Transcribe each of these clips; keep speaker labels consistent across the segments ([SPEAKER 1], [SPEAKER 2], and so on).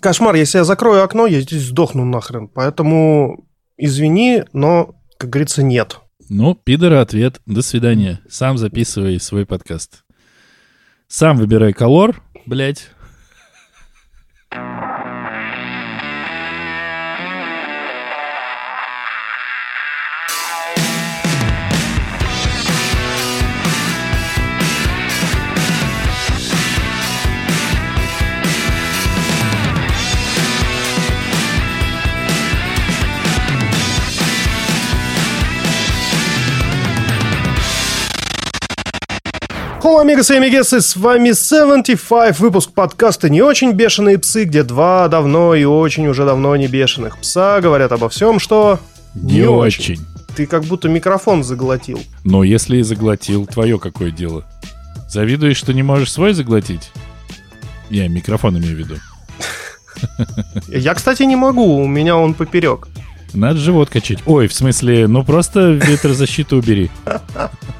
[SPEAKER 1] Кошмар, если я закрою окно, я здесь сдохну нахрен. Поэтому извини, но, как говорится, нет.
[SPEAKER 2] Ну, пидора ответ. До свидания. Сам записывай свой подкаст. Сам выбирай колор, блядь.
[SPEAKER 1] Hello, амигос и амигесы, с вами 75, выпуск подкаста «Не очень бешеные псы», где два давно и очень уже давно не бешеных пса говорят обо всем, что...
[SPEAKER 2] Не, очень.
[SPEAKER 1] Ты как будто микрофон заглотил.
[SPEAKER 2] Но если и заглотил, твое какое дело? Завидуешь, что не можешь свой заглотить? Я микрофон имею в виду.
[SPEAKER 1] Я, кстати, не могу, у меня он поперек.
[SPEAKER 2] Надо живот качать. Ой, в смысле, ну просто ветрозащиту убери.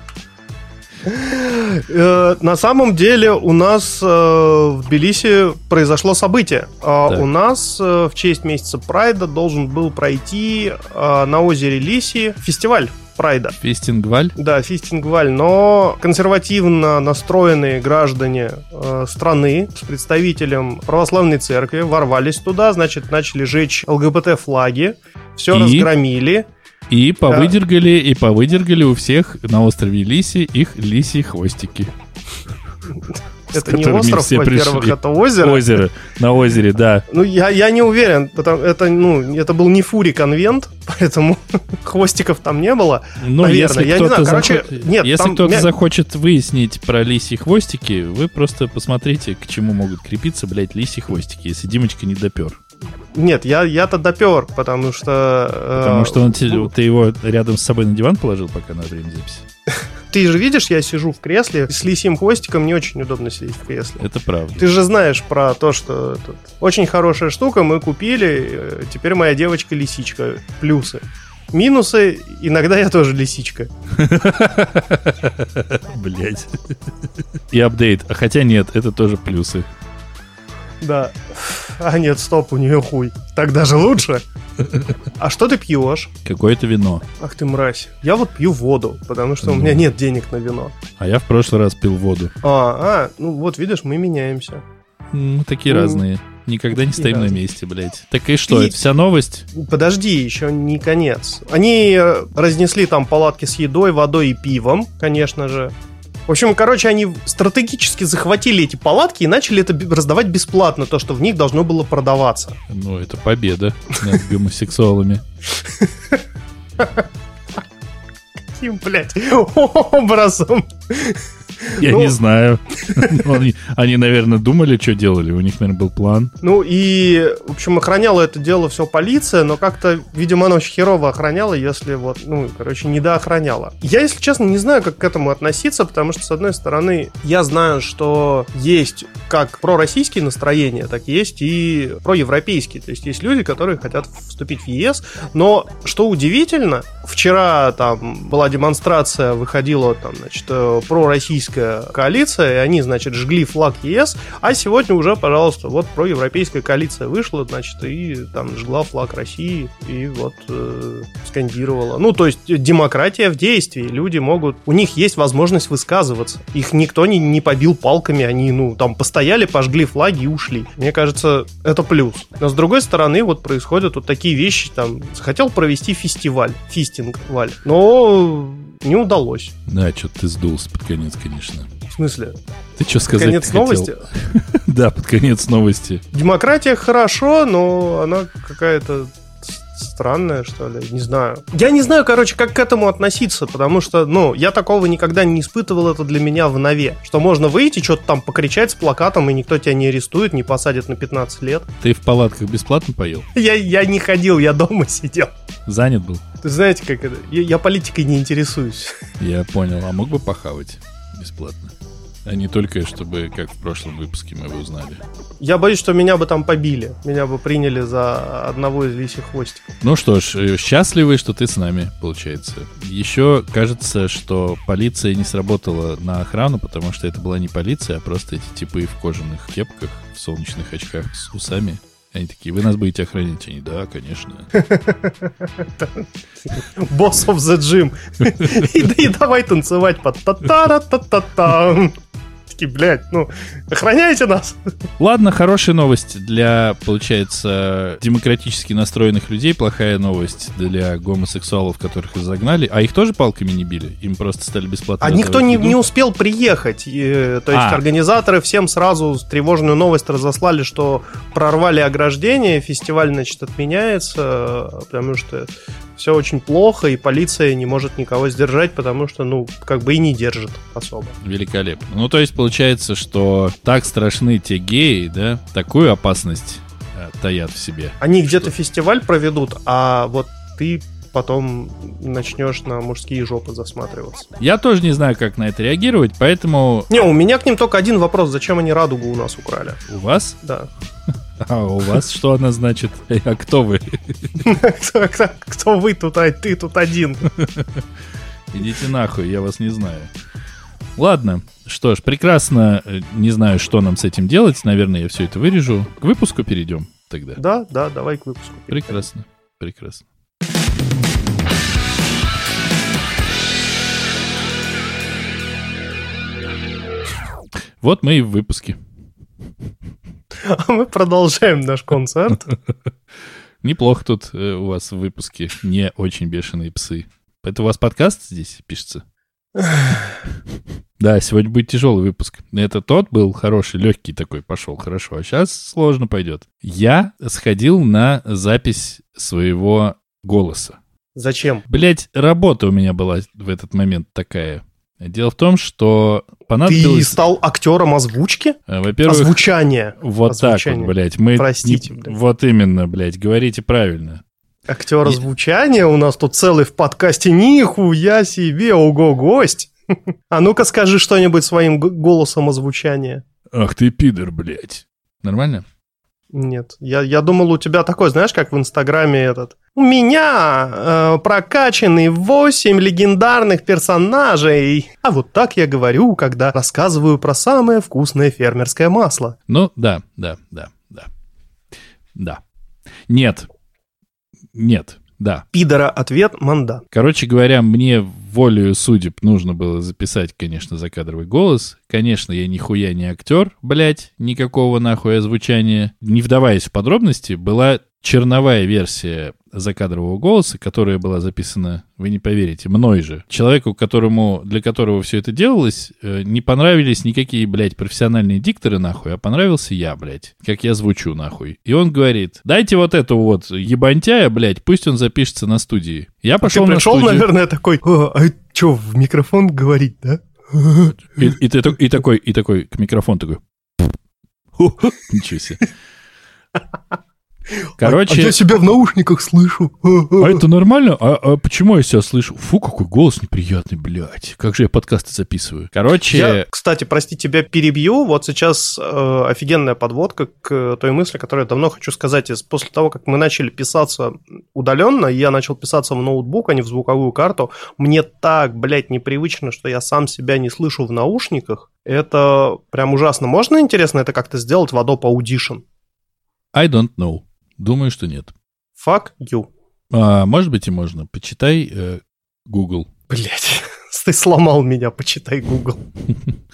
[SPEAKER 1] Э, На самом деле у нас э, в Тбилиси произошло событие.
[SPEAKER 2] Так.
[SPEAKER 1] У нас э, в честь месяца Прайда должен был пройти э, на озере Лиси фестиваль Прайда.
[SPEAKER 2] Фистингваль?
[SPEAKER 1] Да, фистингваль, но консервативно настроенные граждане э, страны с представителем православной церкви ворвались туда, значит, начали жечь ЛГБТ-флаги, все
[SPEAKER 2] И?
[SPEAKER 1] разгромили.
[SPEAKER 2] И повыдергали, и повыдергали у всех на острове Лиси их лисьи хвостики. С
[SPEAKER 1] Это не
[SPEAKER 2] которыми
[SPEAKER 1] остров,
[SPEAKER 2] все
[SPEAKER 1] во-первых,
[SPEAKER 2] пришли.
[SPEAKER 1] это озеро.
[SPEAKER 2] Озеро. На озере, да.
[SPEAKER 1] Ну, я, я не уверен, потому это, ну, это был не фури конвент, поэтому хвостиков там не было.
[SPEAKER 2] Ну,
[SPEAKER 1] Наверное,
[SPEAKER 2] если
[SPEAKER 1] я не
[SPEAKER 2] кто-то
[SPEAKER 1] знаю, короче,
[SPEAKER 2] захочет-
[SPEAKER 1] нет,
[SPEAKER 2] если
[SPEAKER 1] там
[SPEAKER 2] кто-то
[SPEAKER 1] мя-
[SPEAKER 2] захочет выяснить про лисьи хвостики, вы просто посмотрите, к чему могут крепиться, блядь, лисьи хвостики, если Димочка не допер.
[SPEAKER 1] Нет, я, я-то допер, потому что... э,
[SPEAKER 2] Потому что он, те-
[SPEAKER 1] ну,
[SPEAKER 2] ты его рядом с собой на диван положил, пока на время записи.
[SPEAKER 1] Ты же видишь, я сижу в кресле, с лисьим хвостиком не очень удобно сидеть в кресле.
[SPEAKER 2] Это правда.
[SPEAKER 1] Ты же знаешь про то, что этот, очень хорошая штука, мы купили, э, теперь моя девочка лисичка. Плюсы. Минусы, иногда я тоже лисичка.
[SPEAKER 2] Блять. И апдейт. А хотя нет, это тоже плюсы.
[SPEAKER 1] Да. А нет, стоп, у нее хуй. Так даже лучше. А что ты пьешь?
[SPEAKER 2] Какое-то вино.
[SPEAKER 1] Ах ты мразь. Я вот пью воду, потому что у
[SPEAKER 2] Ну.
[SPEAKER 1] меня нет денег на вино.
[SPEAKER 2] А я в прошлый раз пил воду.
[SPEAKER 1] А, а, ну вот видишь, мы меняемся.
[SPEAKER 2] Мы такие
[SPEAKER 1] Ну,
[SPEAKER 2] разные. Никогда не стоим на
[SPEAKER 1] разные.
[SPEAKER 2] месте, блядь. Так и что,
[SPEAKER 1] И-
[SPEAKER 2] это вся новость?
[SPEAKER 1] Подожди, еще не конец. Они э, разнесли там палатки с едой, водой и пивом, конечно же. В общем, короче, они стратегически захватили эти палатки и начали это раздавать бесплатно, то, что в них должно было продаваться.
[SPEAKER 2] Ну, это победа над гомосексуалами.
[SPEAKER 1] Каким, блядь, образом?
[SPEAKER 2] Я
[SPEAKER 1] Ну.
[SPEAKER 2] не знаю. Они, они, наверное, думали, что делали. У них, наверное, был план.
[SPEAKER 1] Ну и, в общем, охраняла это дело все полиция, но как-то, видимо, она очень херово охраняла, если вот, ну, короче, недоохраняла. Я, если честно, не знаю, как к этому относиться, потому что, с одной стороны, я знаю, что есть как пророссийские настроения, так есть и проевропейские. То есть есть люди, которые хотят вступить в ЕС, но, что удивительно, вчера там была демонстрация, выходила там, значит, пророссийская коалиция, и они, значит, жгли флаг ЕС, а сегодня уже, пожалуйста, вот проевропейская коалиция вышла, значит, и там жгла флаг России, и вот э, скандировала. Ну, то есть демократия в действии. Люди могут... У них есть возможность высказываться. Их никто не, не побил палками, они, ну, там, постояли, пожгли флаги и ушли. Мне кажется, это плюс. Но, с другой стороны, вот происходят вот такие вещи, там, захотел провести фестиваль, фистинг-валь, но не удалось.
[SPEAKER 2] Да, что-то ты сдулся под конец, конечно.
[SPEAKER 1] В смысле?
[SPEAKER 2] Ты что сказать
[SPEAKER 1] Конец
[SPEAKER 2] хотел?
[SPEAKER 1] новости?
[SPEAKER 2] Да, под конец новости.
[SPEAKER 1] Демократия хорошо, но она какая-то с- странная, что ли, не знаю. Я не знаю, короче, как к этому относиться, потому что, ну, я такого никогда не испытывал, это для меня в нове. Что можно выйти, что-то там покричать с плакатом, и никто тебя не арестует, не посадит на 15 лет.
[SPEAKER 2] Ты в палатках бесплатно поел?
[SPEAKER 1] Я, я не ходил, я дома сидел.
[SPEAKER 2] Занят был?
[SPEAKER 1] Ты знаете, как это? Я, я политикой не интересуюсь.
[SPEAKER 2] Я понял. А мог бы похавать бесплатно? А не только, чтобы, как в прошлом выпуске мы вы узнали.
[SPEAKER 1] Я боюсь, что меня бы там побили. Меня бы приняли за одного из лисих хвостиков.
[SPEAKER 2] Ну что ж, э, счастливы, что ты с нами, получается. Еще кажется, что полиция не сработала на охрану, потому что это была не полиция, а просто эти типы в кожаных кепках, в солнечных очках с усами. Они такие, вы нас будете охранять? Они, да, конечно.
[SPEAKER 1] Boss of the gym. И давай танцевать под та-та-та-та-та такие, блядь, ну, охраняйте нас.
[SPEAKER 2] Ладно, хорошая новость для, получается, демократически настроенных людей, плохая новость для гомосексуалов, которых изогнали. А их тоже палками не били? Им просто стали бесплатно
[SPEAKER 1] А никто не, не успел приехать. И, то есть а. организаторы всем сразу тревожную новость разослали, что прорвали ограждение, фестиваль, значит, отменяется, потому что все очень плохо, и полиция не может никого сдержать, потому что, ну, как бы и не держит особо.
[SPEAKER 2] Великолепно. Ну, то есть получается, что так страшны те геи, да, такую опасность э, таят в себе.
[SPEAKER 1] Они где-то фестиваль проведут, а вот ты потом начнешь на мужские жопы засматриваться.
[SPEAKER 2] Я тоже не знаю, как на это реагировать, поэтому...
[SPEAKER 1] Не, у меня к ним только один вопрос. Зачем они радугу у нас украли?
[SPEAKER 2] У вас?
[SPEAKER 1] Да.
[SPEAKER 2] А у вас что она значит? А кто вы?
[SPEAKER 1] Кто вы тут, а ты тут один?
[SPEAKER 2] Идите нахуй, я вас не знаю. Ладно, что ж, прекрасно. Не знаю, что нам с этим делать. Наверное, я все это вырежу. К выпуску перейдем тогда.
[SPEAKER 1] Да, да, давай к выпуску.
[SPEAKER 2] Перейдем. Прекрасно, прекрасно. Вот мы и в выпуске.
[SPEAKER 1] А мы продолжаем наш концерт.
[SPEAKER 2] Неплохо тут э, у вас в выпуске не очень бешеные псы. Это у вас подкаст здесь пишется? Да, сегодня будет тяжелый выпуск. Это тот был хороший, легкий такой, пошел хорошо, а сейчас сложно пойдет. Я сходил на запись своего голоса.
[SPEAKER 1] Зачем?
[SPEAKER 2] Блять, работа у меня была в этот момент такая. Дело в том, что понадобилось...
[SPEAKER 1] Ты стал актером озвучки?
[SPEAKER 2] Э, во-первых...
[SPEAKER 1] Озвучание.
[SPEAKER 2] Вот
[SPEAKER 1] Озвучание.
[SPEAKER 2] так вот, блядь. Мы
[SPEAKER 1] Простите,
[SPEAKER 2] не... блядь. Вот именно, блядь, говорите правильно.
[SPEAKER 1] Актер озвучания у нас тут целый в подкасте. Нихуя себе, ого, гость. А ну-ка скажи что-нибудь своим голосом озвучания.
[SPEAKER 2] Ах ты пидор, блядь. Нормально?
[SPEAKER 1] Нет, я, я думал, у тебя такой, знаешь, как в Инстаграме этот. У меня э, прокачаны 8 легендарных персонажей. А вот так я говорю, когда рассказываю про самое вкусное фермерское масло.
[SPEAKER 2] Ну, да, да, да, да. Да. Нет. Нет. Да.
[SPEAKER 1] Пидора ответ манда.
[SPEAKER 2] Короче говоря, мне волею судеб нужно было записать, конечно, закадровый голос. Конечно, я нихуя не актер, блядь, никакого нахуй озвучания. Не вдаваясь в подробности, была черновая версия закадрового голоса, которая была записана, вы не поверите, мной же. Человеку, которому, для которого все это делалось, э, не понравились никакие, блядь, профессиональные дикторы, нахуй, а понравился я, блядь, как я звучу, нахуй. И он говорит, дайте вот эту вот ебантяя, блядь, пусть он запишется на студии. Я пошел а ты пришел, на
[SPEAKER 1] студию. наверное, такой, а что, в микрофон говорить, да?
[SPEAKER 2] И, и, ты, и такой, и такой, к микрофону такой, ничего себе. Короче... А,
[SPEAKER 1] а я себя в наушниках слышу.
[SPEAKER 2] А это нормально? А, а почему я себя слышу? Фу, какой голос неприятный, блядь. Как же я подкасты записываю? Короче...
[SPEAKER 1] Я, кстати, прости, тебя перебью. Вот сейчас э, офигенная подводка к той мысли, которую я давно хочу сказать. После того, как мы начали писаться удаленно, я начал писаться в ноутбук, а не в звуковую карту, мне так, блядь, непривычно, что я сам себя не слышу в наушниках. Это прям ужасно. Можно, интересно, это как-то сделать в Adobe Audition?
[SPEAKER 2] I don't know. Думаю, что нет.
[SPEAKER 1] Fuck you.
[SPEAKER 2] А, может быть и можно. Почитай э, Google.
[SPEAKER 1] Блять, ты сломал меня, почитай Google.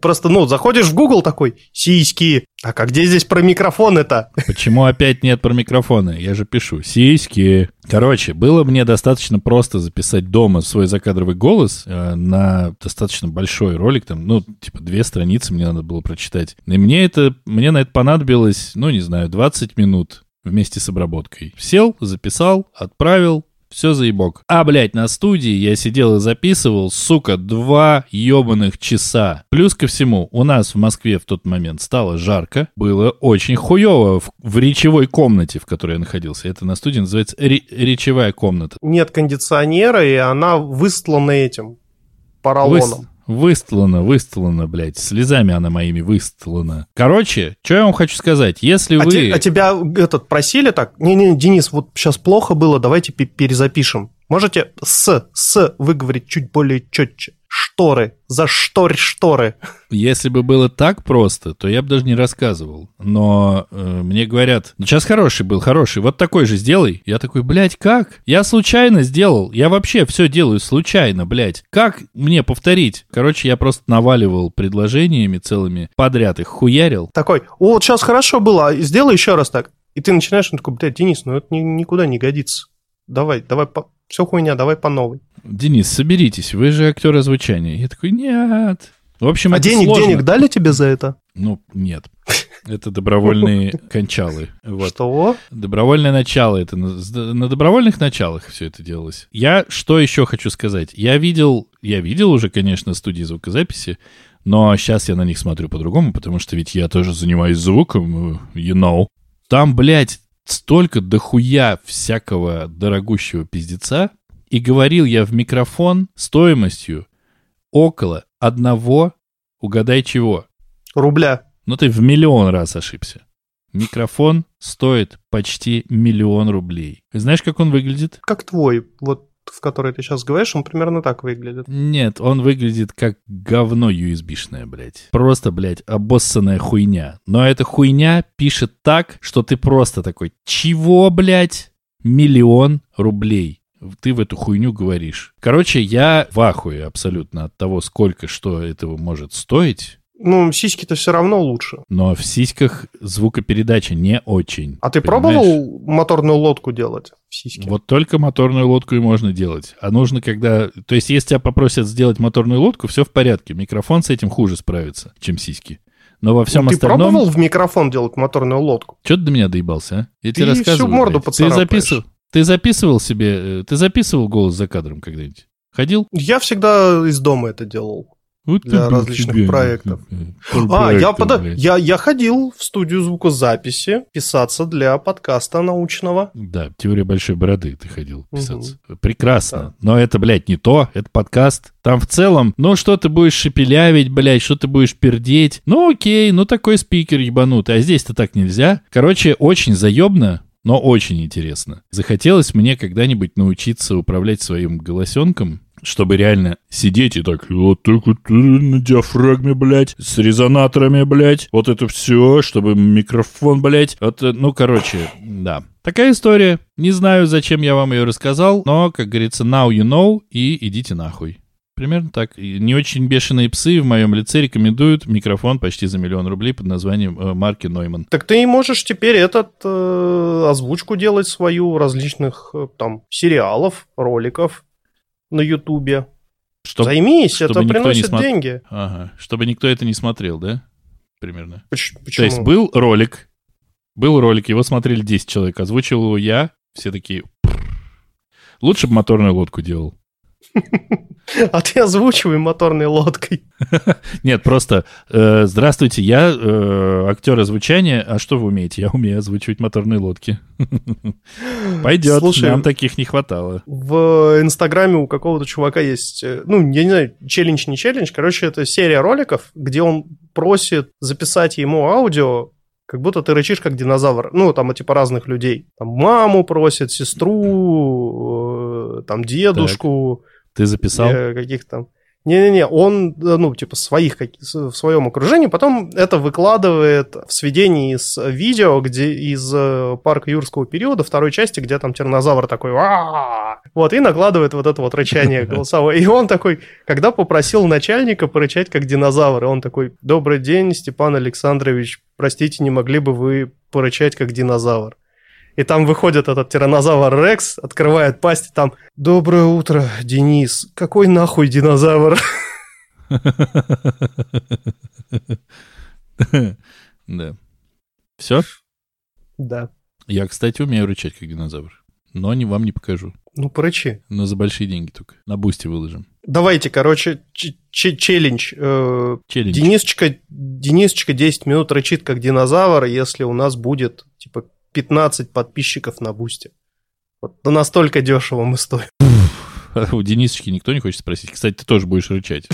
[SPEAKER 1] Просто, ну, заходишь в Google такой, сиськи. Так, а где здесь про микрофон это?
[SPEAKER 2] Почему опять нет про микрофона? Я же пишу, сиськи. Короче, было мне достаточно просто записать дома свой закадровый голос э, на достаточно большой ролик, там, ну, типа две страницы мне надо было прочитать. И мне это, мне на это понадобилось, ну, не знаю, 20 минут вместе с обработкой. Сел, записал, отправил, все заебок. А, блядь, на студии я сидел и записывал, сука, два ебаных часа. Плюс ко всему, у нас в Москве в тот момент стало жарко. Было очень хуево в, в речевой комнате, в которой я находился. Это на студии называется речевая комната.
[SPEAKER 1] Нет кондиционера, и она выстлана этим поролоном.
[SPEAKER 2] Выстлана, выстлана, блядь. Слезами она моими выстлана. Короче, что я вам хочу сказать. Если а вы...
[SPEAKER 1] Те, а тебя этот просили так? Не-не, Денис, вот сейчас плохо было, давайте перезапишем. Можете с, с выговорить чуть более четче. Шторы, зашторь шторы.
[SPEAKER 2] Если бы было так просто, то я бы даже не рассказывал. Но э, мне говорят, ну сейчас хороший был, хороший, вот такой же сделай. Я такой, блядь, как? Я случайно сделал. Я вообще все делаю случайно, блядь. Как мне повторить? Короче, я просто наваливал предложениями целыми подряд, их хуярил.
[SPEAKER 1] Такой, вот сейчас хорошо было, а сделай еще раз так. И ты начинаешь, он такой, блядь, Денис, ну это ни, никуда не годится. Давай, давай, по... все хуйня, давай по новой.
[SPEAKER 2] Денис, соберитесь, вы же актер озвучания. Я такой, нет. В общем,
[SPEAKER 1] а
[SPEAKER 2] это
[SPEAKER 1] денег,
[SPEAKER 2] сложно.
[SPEAKER 1] денег дали тебе за это?
[SPEAKER 2] Ну, нет. Это добровольные кончалы. Вот.
[SPEAKER 1] Что?
[SPEAKER 2] Добровольное начало. Это на, на добровольных началах все это делалось. Я что еще хочу сказать? Я видел, я видел уже, конечно, студии звукозаписи, но сейчас я на них смотрю по-другому, потому что ведь я тоже занимаюсь звуком, э, you know. Там, блядь, столько дохуя всякого дорогущего пиздеца, и говорил я в микрофон стоимостью около одного, угадай чего.
[SPEAKER 1] Рубля.
[SPEAKER 2] Ну ты в миллион раз ошибся. Микрофон стоит почти миллион рублей. Знаешь, как он выглядит?
[SPEAKER 1] Как твой, вот в который ты сейчас говоришь, он примерно так выглядит.
[SPEAKER 2] Нет, он выглядит как говно USB-шное, блядь. Просто, блядь, обоссанная хуйня. Но эта хуйня пишет так, что ты просто такой, чего, блядь? Миллион рублей ты в эту хуйню говоришь. Короче, я в ахуе абсолютно от того, сколько что этого может стоить.
[SPEAKER 1] Ну, сиськи-то все равно лучше.
[SPEAKER 2] Но в сиськах звукопередача не очень.
[SPEAKER 1] А ты
[SPEAKER 2] понимаешь?
[SPEAKER 1] пробовал моторную лодку делать в сиське?
[SPEAKER 2] Вот только моторную лодку и можно делать. А нужно, когда... То есть, если тебя попросят сделать моторную лодку, все в порядке. Микрофон с этим хуже справится, чем сиськи. Но во всем
[SPEAKER 1] ну, ты
[SPEAKER 2] остальном...
[SPEAKER 1] пробовал в микрофон делать моторную лодку?
[SPEAKER 2] Что ты до меня доебался, а? Я
[SPEAKER 1] ты
[SPEAKER 2] тебе рассказывал.
[SPEAKER 1] всю морду
[SPEAKER 2] блядь. Ты записывал, ты записывал себе... э, Ты записывал голос за кадром когда-нибудь? Ходил?
[SPEAKER 1] Я всегда из дома это делал.
[SPEAKER 2] Вот
[SPEAKER 1] Для различных
[SPEAKER 2] тебе,
[SPEAKER 1] проектов. А, я, пода... я, я ходил в студию звукозаписи писаться для подкаста научного.
[SPEAKER 2] Да, теория большой бороды ты ходил писаться. Прекрасно. Но это, блядь, не то. Это подкаст. Там в целом, ну что ты будешь шепелявить, блядь, что ты будешь пердеть. Ну окей, ну такой спикер ебанутый. А здесь-то так нельзя. Короче, очень заебно, но очень интересно. Захотелось мне когда-нибудь научиться управлять своим голосенком, чтобы реально сидеть и так, вот вот э, на диафрагме, блядь, с резонаторами, блядь, вот это все, чтобы микрофон, блядь, это, ну, короче, да. Такая история. Не знаю, зачем я вам ее рассказал, но, как говорится, now you know, и идите нахуй. Примерно так. Не очень бешеные псы в моем лице рекомендуют микрофон почти за миллион рублей под названием э, марки Нойман.
[SPEAKER 1] Так ты можешь теперь этот э, озвучку делать свою различных э, там сериалов, роликов на Ютубе.
[SPEAKER 2] Чтоб-
[SPEAKER 1] Займись,
[SPEAKER 2] чтобы
[SPEAKER 1] это приносит
[SPEAKER 2] смотр-
[SPEAKER 1] деньги.
[SPEAKER 2] Ага. Чтобы никто это не смотрел, да? Примерно.
[SPEAKER 1] Поч-
[SPEAKER 2] То
[SPEAKER 1] Почему?
[SPEAKER 2] есть был ролик, был ролик, его смотрели 10 человек, озвучил его я, все такие... Лучше бы моторную лодку делал.
[SPEAKER 1] А ты озвучивай моторной лодкой.
[SPEAKER 2] Нет, просто э, здравствуйте, я э, актер озвучания. А что вы умеете? Я умею озвучивать моторные лодки. Пойдет,
[SPEAKER 1] Слушай,
[SPEAKER 2] нам таких не хватало.
[SPEAKER 1] В Инстаграме у какого-то чувака есть, э, ну, я не знаю, челлендж, не челлендж, короче, это серия роликов, где он просит записать ему аудио, как будто ты рычишь как динозавр. Ну, там, типа, разных людей. Там маму просит, сестру, э, там, дедушку,
[SPEAKER 2] Ты записал?
[SPEAKER 1] каких там... Не-не-не, он, э, ну, типа, своих, в своем окружении, потом это выкладывает в сведении с видео, где из э, парка юрского периода, второй части, где там тиранозавр такой! Вот, и накладывает вот это вот рычание голосовое. И он такой, когда попросил начальника порычать как динозавр, и он такой «Добрый день, Степан Александрович, простите, не могли бы вы порычать как динозавр?» И там выходит этот тиранозавр Рекс, открывает пасть, и там «Доброе утро, Денис. Какой нахуй динозавр?»
[SPEAKER 2] Да. Все?
[SPEAKER 1] Да.
[SPEAKER 2] Я, кстати, умею рычать, как динозавр. Но не вам не покажу.
[SPEAKER 1] Ну, порычи.
[SPEAKER 2] Но за большие деньги только. На бусте выложим.
[SPEAKER 1] Давайте, короче, ч- ч- челлендж. Э,
[SPEAKER 2] Челлендж.
[SPEAKER 1] Денисочка, Денисочка 10 минут рычит как динозавр, если у нас будет, типа, 15 подписчиков на бусте. Вот да настолько дешево мы стоим.
[SPEAKER 2] У Денисочки никто не хочет спросить. Кстати, ты тоже будешь рычать.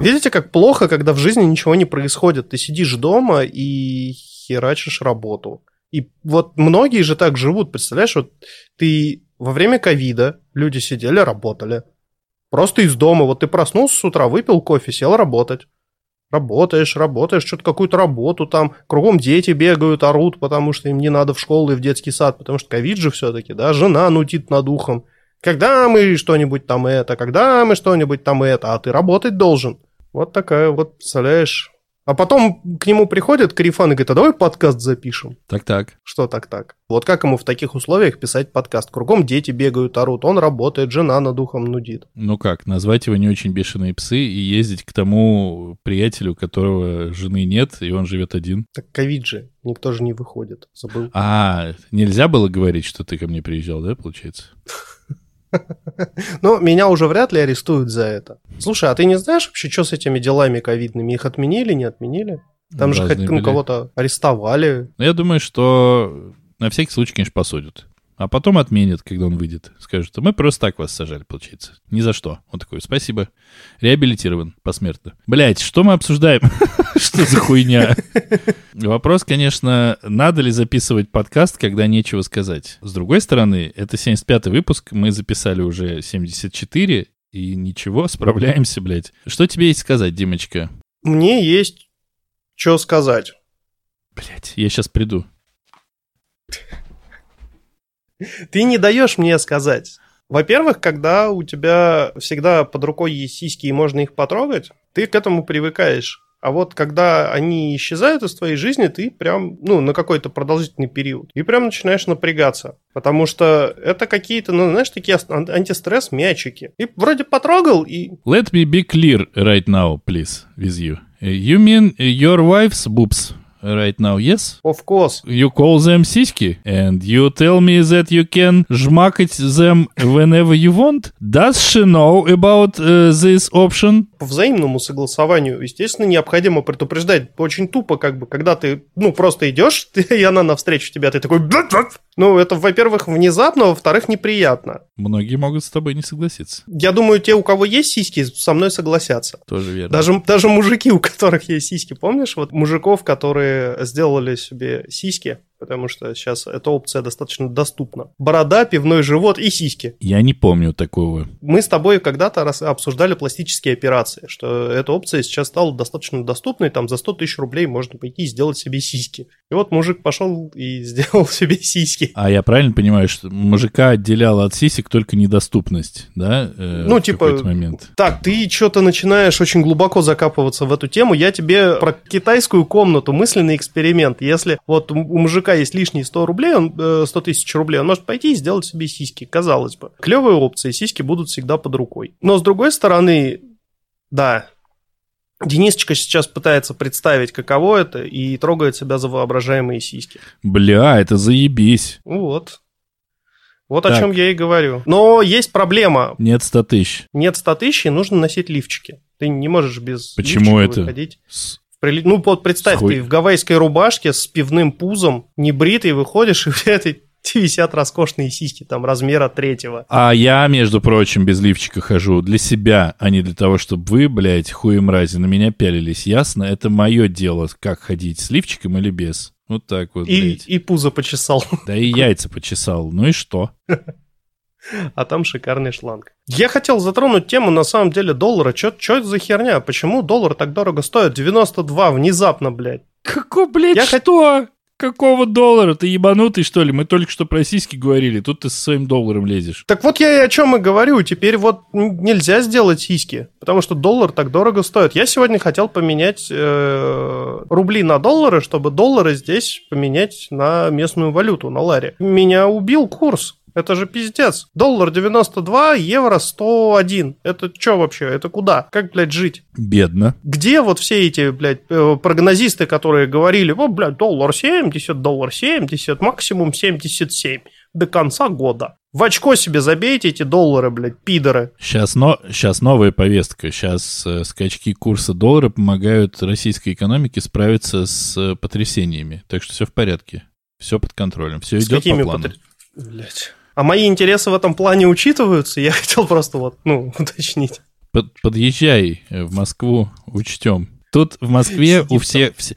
[SPEAKER 1] Видите, как плохо, когда в жизни ничего не происходит. Ты сидишь дома и херачишь работу. И вот многие же так живут, представляешь, вот ты во время ковида люди сидели, работали. Просто из дома, вот ты проснулся с утра, выпил кофе, сел работать. Работаешь, работаешь, что-то какую-то работу там, кругом дети бегают, орут, потому что им не надо в школу и в детский сад, потому что ковид же все-таки, да, жена нудит над ухом. Когда мы что-нибудь там это, когда мы что-нибудь там это, а ты работать должен. Вот такая вот, представляешь, а потом к нему приходит Карифан и говорит, а давай подкаст запишем.
[SPEAKER 2] Так-так.
[SPEAKER 1] Что так-так? Вот как ему в таких условиях писать подкаст? Кругом дети бегают, орут, он работает, жена над ухом нудит.
[SPEAKER 2] Ну как, назвать его не очень бешеные псы и ездить к тому приятелю, у которого жены нет, и он живет один.
[SPEAKER 1] Так ковид же, никто же не выходит, забыл.
[SPEAKER 2] А, нельзя было говорить, что ты ко мне приезжал, да, получается?
[SPEAKER 1] Но меня уже вряд ли арестуют за это. Слушай, а ты не знаешь вообще, что с этими делами ковидными? Их отменили, не отменили? Там же хоть, ну, кого-то арестовали.
[SPEAKER 2] Я думаю, что на всякий случай, конечно, посудят. А потом отменят, когда он выйдет. Скажут, мы просто так вас сажали, получается. Ни за что. Он такой, спасибо. Реабилитирован посмертно. Блять, что мы обсуждаем? Что за хуйня? Вопрос, конечно, надо ли записывать подкаст, когда нечего сказать. С другой стороны, это 75-й выпуск, мы записали уже 74, и ничего, справляемся, блядь. Что тебе есть сказать, Димочка?
[SPEAKER 1] Мне есть что сказать.
[SPEAKER 2] Блять, я сейчас приду.
[SPEAKER 1] Ты не даешь мне сказать. Во-первых, когда у тебя всегда под рукой есть сиськи и можно их потрогать, ты к этому привыкаешь. А вот когда они исчезают из твоей жизни, ты прям, ну, на какой-то продолжительный период, и прям начинаешь напрягаться. Потому что это какие-то, ну, знаешь, такие антистресс-мячики. И вроде потрогал, и...
[SPEAKER 2] Let me be clear right now, please, with you. You mean your wife's boobs right now, yes?
[SPEAKER 1] Of course.
[SPEAKER 2] You call them сиськи, and you tell me that you can жмакать them whenever you want? Does she know about uh, this option?
[SPEAKER 1] По взаимному согласованию, естественно, необходимо предупреждать. Очень тупо, как бы, когда ты, ну, просто идешь, ты, и она навстречу тебя, ты такой... Ну, это, во-первых, внезапно, во-вторых, неприятно.
[SPEAKER 2] Многие могут с тобой не согласиться.
[SPEAKER 1] Я думаю, те, у кого есть сиськи, со мной согласятся.
[SPEAKER 2] Тоже верно.
[SPEAKER 1] Даже, даже мужики, у которых есть сиськи, помнишь? Вот мужиков, которые сделали себе сиськи, потому что сейчас эта опция достаточно доступна. Борода, пивной живот и сиськи.
[SPEAKER 2] Я не помню такого.
[SPEAKER 1] Мы с тобой когда-то обсуждали пластические операции, что эта опция сейчас стала достаточно доступной, там за 100 тысяч рублей можно пойти и сделать себе сиськи. И вот мужик пошел и сделал себе сиськи.
[SPEAKER 2] А я правильно понимаю, что мужика отделяла от сисек только недоступность, да?
[SPEAKER 1] Э, ну, типа, момент. так, ты что-то начинаешь очень глубоко закапываться в эту тему. Я тебе про китайскую комнату, мысленный эксперимент. Если вот у мужика есть лишние 100 рублей, он, 100 э, тысяч рублей, он может пойти и сделать себе сиськи, казалось бы. Клевые опции, сиськи будут всегда под рукой. Но с другой стороны, да, Денисочка сейчас пытается представить, каково это, и трогает себя за воображаемые сиськи.
[SPEAKER 2] Бля, это заебись.
[SPEAKER 1] Вот. Вот так. о чем я и говорю. Но есть проблема.
[SPEAKER 2] Нет 100 тысяч.
[SPEAKER 1] Нет 100 тысяч, и нужно носить лифчики. Ты не можешь без
[SPEAKER 2] Почему это?
[SPEAKER 1] выходить. Ну, вот представь, Схуй. ты в гавайской рубашке с пивным пузом, небритый, выходишь, и у тебя висят роскошные сиськи там размера третьего.
[SPEAKER 2] А я, между прочим, без лифчика хожу для себя, а не для того, чтобы вы, блядь, хуи мрази, на меня пялились. Ясно? Это мое дело, как ходить, с лифчиком или без. Вот так вот,
[SPEAKER 1] и, блядь. И пузо почесал.
[SPEAKER 2] Да и яйца почесал. Ну и что?
[SPEAKER 1] а там шикарный шланг. Я хотел затронуть тему, на самом деле, доллара. Что это за херня? Почему доллар так дорого стоит? 92 внезапно, блядь.
[SPEAKER 2] Какой, блядь, Я что? Какого доллара? Ты ебанутый, что ли? Мы только что про сиськи говорили, тут ты со своим долларом лезешь.
[SPEAKER 1] Так вот я и о чем и говорю. Теперь вот нельзя сделать сиськи, потому что доллар так дорого стоит. Я сегодня хотел поменять э, рубли на доллары, чтобы доллары здесь поменять на местную валюту, на ларе. Меня убил курс. Это же пиздец. Доллар 92, евро 101. Это что вообще? Это куда? Как, блядь, жить?
[SPEAKER 2] Бедно.
[SPEAKER 1] Где вот все эти, блядь, э, прогнозисты, которые говорили, о, блядь, доллар 70, доллар 70, максимум 77 до конца года. В очко себе забейте эти доллары, блядь, пидоры.
[SPEAKER 2] Сейчас, но, сейчас новая повестка. Сейчас э, скачки курса доллара помогают российской экономике справиться с э, потрясениями. Так что все в порядке. Все под контролем. Все с идет по плану. Потр...
[SPEAKER 1] Блядь. А мои интересы в этом плане учитываются? Я хотел просто вот, ну, уточнить.
[SPEAKER 2] Под, подъезжай в Москву, учтем. Тут в Москве у всех... Все,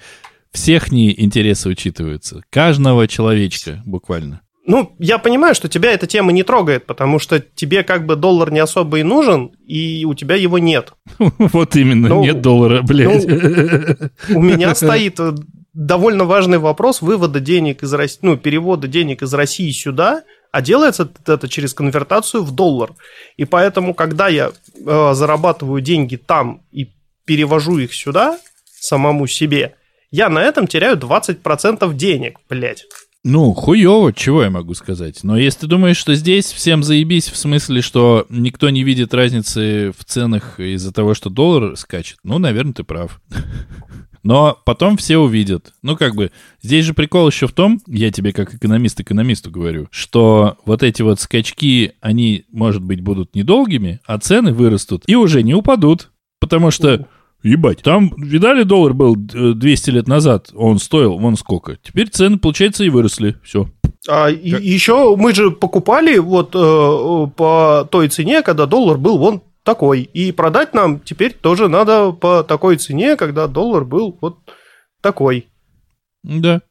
[SPEAKER 2] всех не интересы учитываются. Каждого человечка буквально.
[SPEAKER 1] Ну, я понимаю, что тебя эта тема не трогает, потому что тебе как бы доллар не особо и нужен, и у тебя его нет.
[SPEAKER 2] Вот именно,
[SPEAKER 1] Ну,
[SPEAKER 2] нет доллара, блядь.
[SPEAKER 1] У меня стоит э, довольно важный вопрос вывода денег из России, ну, перевода денег из России сюда, а делается это через конвертацию в доллар. И поэтому, когда я э, зарабатываю деньги там и перевожу их сюда, самому себе, я на этом теряю 20% денег, блядь.
[SPEAKER 2] Ну, хуево, чего я могу сказать. Но если ты думаешь, что здесь всем заебись, в смысле, что никто не видит разницы в ценах из-за того, что доллар скачет, ну, наверное, ты прав. Но потом все увидят. Ну, как бы, здесь же прикол еще в том, я тебе как экономист экономисту говорю, что вот эти вот скачки, они, может быть, будут недолгими, а цены вырастут и уже не упадут. Потому что, ебать, там, видали, доллар был э, 200 лет назад, он стоил вон сколько. Теперь цены, получается, и выросли. Все.
[SPEAKER 1] А и- еще мы же покупали вот э, по той цене, когда доллар был вон такой. И продать нам теперь тоже надо по такой цене, когда доллар был вот такой.
[SPEAKER 2] Да.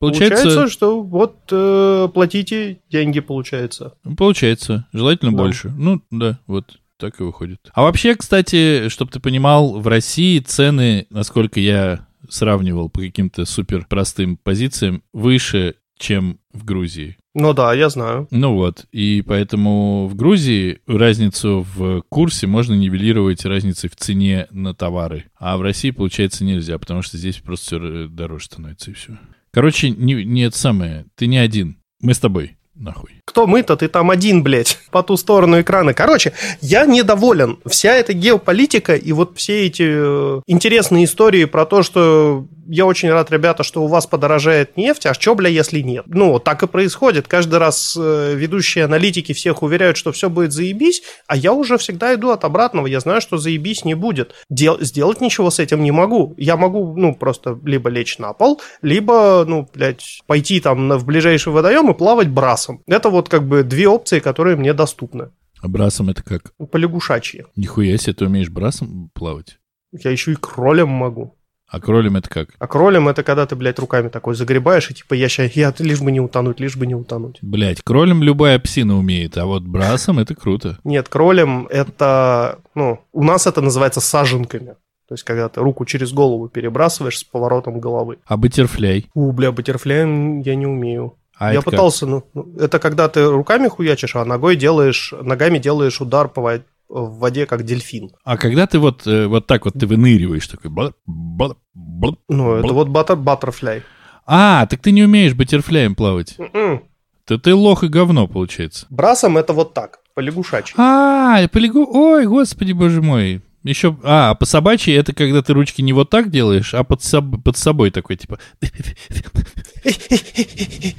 [SPEAKER 1] Получается,
[SPEAKER 2] Получается,
[SPEAKER 1] что вот э, платите деньги, получается.
[SPEAKER 2] получается. Желательно
[SPEAKER 1] Да.
[SPEAKER 2] больше. Ну, да, вот так и выходит. А вообще, кстати, чтобы ты понимал, в России цены, насколько я сравнивал по каким-то супер простым позициям, выше, чем в Грузии.
[SPEAKER 1] Ну да, я знаю.
[SPEAKER 2] Ну вот, и поэтому в Грузии разницу в курсе можно нивелировать разницей в цене на товары. А в России, получается, нельзя, потому что здесь просто все дороже становится и все. Короче, не, не это самое, ты не один. Мы с тобой, нахуй.
[SPEAKER 1] Кто мы-то? Ты там один, блядь, по ту сторону экрана. Короче, я недоволен. Вся эта геополитика и вот все эти э, интересные истории про то, что я очень рад, ребята, что у вас подорожает нефть, а что, бля, если нет? Ну, так и происходит. Каждый раз э, ведущие аналитики всех уверяют, что все будет заебись, а я уже всегда иду от обратного. Я знаю, что заебись не будет. Дел- сделать ничего с этим не могу. Я могу, ну, просто либо лечь на пол, либо, ну, блядь, пойти там на- в ближайший водоем и плавать брасом. Это вот как бы две опции, которые мне доступны.
[SPEAKER 2] А брасом это как?
[SPEAKER 1] Полягушачьи.
[SPEAKER 2] Нихуя себе, ты умеешь брасом плавать?
[SPEAKER 1] Я еще и кролем могу.
[SPEAKER 2] А кролем это как?
[SPEAKER 1] А кролем это когда ты, блядь, руками такой загребаешь, и типа я ща, я лишь бы не утонуть, лишь бы не утонуть.
[SPEAKER 2] Блять, кролем любая псина умеет, а вот брасом это круто.
[SPEAKER 1] Нет, кролем это, ну, у нас это называется саженками. То есть, когда ты руку через голову перебрасываешь с поворотом головы.
[SPEAKER 2] А баттерфляй?
[SPEAKER 1] У, бля, баттерфляем я не умею.
[SPEAKER 2] А
[SPEAKER 1] я
[SPEAKER 2] это как?
[SPEAKER 1] пытался, ну, ну, это когда ты руками хуячишь, а ногой делаешь, ногами делаешь удар по в воде, как дельфин.
[SPEAKER 2] А когда ты вот, э, вот так вот ты выныриваешь, такой... бла- бла- бла-
[SPEAKER 1] Ну, это вот баттер, баттерфляй.
[SPEAKER 2] А, так ты не умеешь баттерфляем плавать.
[SPEAKER 1] М-м.
[SPEAKER 2] Ты, ты лох и говно, получается.
[SPEAKER 1] Брасом это вот так, полягушачий.
[SPEAKER 2] А, полигу... Ой, господи, боже мой. Еще... А, по собачьи это когда ты ручки не вот так делаешь, а под, соб- под собой такой, типа...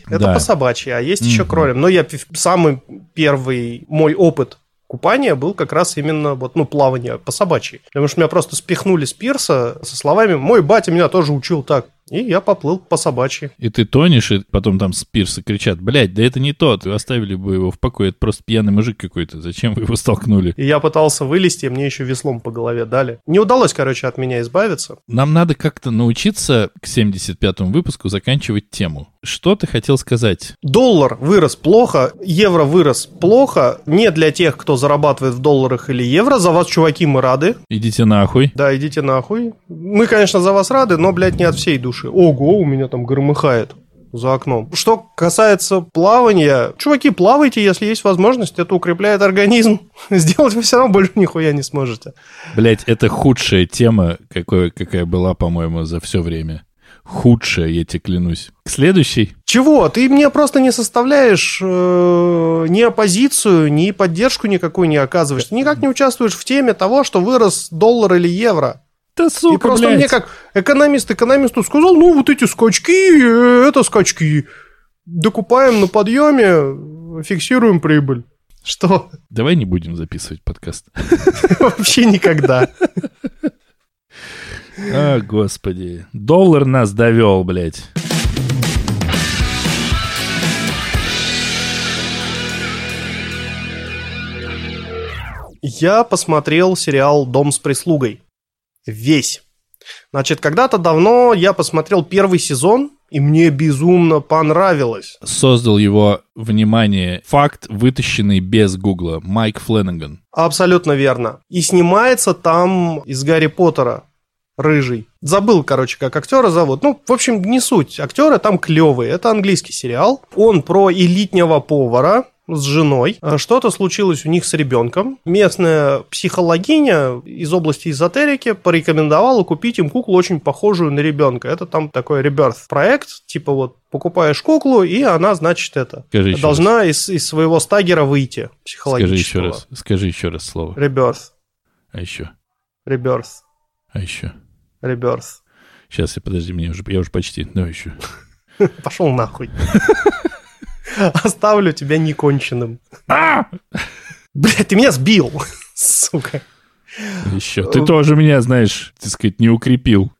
[SPEAKER 1] Это
[SPEAKER 2] Да.
[SPEAKER 1] по собачьи, а есть еще кролем. Но я самый первый мой опыт купания был как раз именно вот, ну, плавание по собачьи. Потому что меня просто спихнули с пирса со словами «Мой батя меня тоже учил так». И я поплыл по собачьи.
[SPEAKER 2] И ты тонешь, и потом там с пирса кричат, блядь, да это не тот, вы оставили бы его в покое, это просто пьяный мужик какой-то, зачем вы его столкнули?
[SPEAKER 1] И я пытался вылезти, и мне еще веслом по голове дали. Не удалось, короче, от меня избавиться.
[SPEAKER 2] Нам надо как-то научиться к 75-му выпуску заканчивать тему. Что ты хотел сказать?
[SPEAKER 1] Доллар вырос плохо, евро вырос плохо. Не для тех, кто зарабатывает в долларах или евро. За вас, чуваки, мы рады.
[SPEAKER 2] Идите нахуй.
[SPEAKER 1] Да, идите нахуй. Мы, конечно, за вас рады, но, блядь, не от всей души. Ого, у меня там громыхает за окном. Что касается плавания, чуваки, плавайте, если есть возможность, это укрепляет организм. Сделать вы все равно больше нихуя не сможете.
[SPEAKER 2] Блять, это худшая тема, какой, какая была, по-моему, за все время. Худшая, я тебе клянусь. К следующей.
[SPEAKER 1] Чего? Ты мне просто не составляешь э, ни оппозицию, ни поддержку никакую не оказываешь. Ты никак не участвуешь в теме того, что вырос доллар или евро.
[SPEAKER 2] Да сука,
[SPEAKER 1] И просто
[SPEAKER 2] блядь.
[SPEAKER 1] мне как экономист экономисту сказал, ну вот эти скачки, это скачки. Докупаем на подъеме, фиксируем прибыль. Что?
[SPEAKER 2] Давай не будем записывать подкаст.
[SPEAKER 1] Вообще никогда.
[SPEAKER 2] А, господи. Доллар нас довел, блядь.
[SPEAKER 1] Я посмотрел сериал «Дом с прислугой». Весь. Значит, когда-то давно я посмотрел первый сезон, и мне безумно понравилось.
[SPEAKER 2] Создал его, внимание, факт, вытащенный без гугла, Майк Фленнеган.
[SPEAKER 1] Абсолютно верно. И снимается там из Гарри Поттера рыжий. Забыл, короче, как актера зовут. Ну, в общем, не суть. Актеры там клевые. Это английский сериал. Он про элитнего повара, с женой. А Что-то случилось у них с ребенком. Местная психологиня из области эзотерики порекомендовала купить им куклу, очень похожую на ребенка. Это там такой реберт проект, типа вот покупаешь куклу, и она, значит, это
[SPEAKER 2] Скажи
[SPEAKER 1] должна из, из своего стагера выйти
[SPEAKER 2] Скажи
[SPEAKER 1] психологического.
[SPEAKER 2] еще раз. Скажи еще раз слово.
[SPEAKER 1] Реберс.
[SPEAKER 2] А еще.
[SPEAKER 1] Реберс.
[SPEAKER 2] А еще.
[SPEAKER 1] Реберс.
[SPEAKER 2] Сейчас, я подожди, мне уже, я уже почти. Давай еще.
[SPEAKER 1] Пошел нахуй. Оставлю тебя неконченным. Блядь, ты меня сбил, сука.
[SPEAKER 2] Еще. Ты тоже меня, знаешь, так сказать, не укрепил.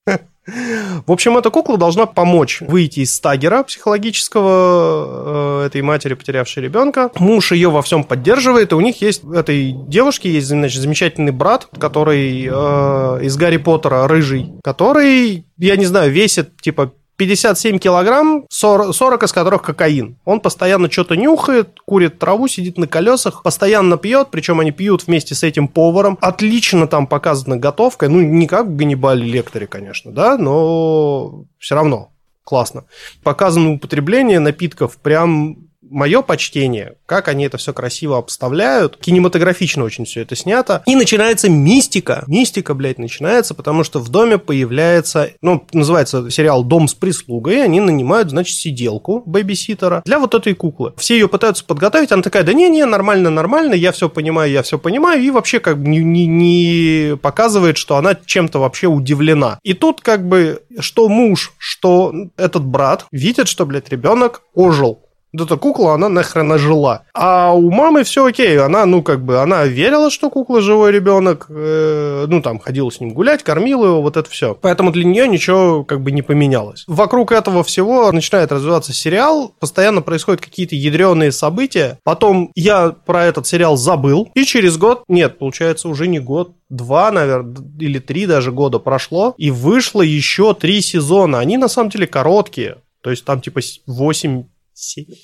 [SPEAKER 1] В общем, эта кукла должна помочь выйти из стагера психологического э, этой матери, потерявшей ребенка. Муж ее во всем поддерживает, и у них есть, этой девушке есть, значит, замечательный брат, который э, из Гарри Поттера, рыжий, который, я не знаю, весит, типа, 57 килограмм, 40, 40 из которых кокаин. Он постоянно что-то нюхает, курит траву, сидит на колесах, постоянно пьет, причем они пьют вместе с этим поваром. Отлично там показана готовка, ну, не как в Ганнибале Лекторе, конечно, да, но все равно классно. Показано употребление напитков прям мое почтение, как они это все красиво обставляют. Кинематографично очень все это снято. И начинается мистика. Мистика, блядь, начинается, потому что в доме появляется, ну, называется сериал «Дом с прислугой», они нанимают, значит, сиделку, бэбиситера, для вот этой куклы. Все ее пытаются подготовить, она такая, да не-не, нормально, нормально, я все понимаю, я все понимаю, и вообще как бы не, не, не показывает, что она чем-то вообще удивлена. И тут как бы, что муж, что этот брат видят, что, блядь, ребенок ожил. Вот эта кукла, она нахрен жила. А у мамы все окей. Она, ну, как бы, она верила, что кукла живой ребенок. Э, ну, там, ходила с ним гулять, кормила его, вот это все. Поэтому для нее ничего, как бы, не поменялось. Вокруг этого всего начинает развиваться сериал. Постоянно происходят какие-то ядреные события. Потом я про этот сериал забыл. И через год, нет, получается, уже не год, два, наверное, или три даже года прошло, и вышло еще три сезона. Они на самом деле короткие. То есть там типа 8 се-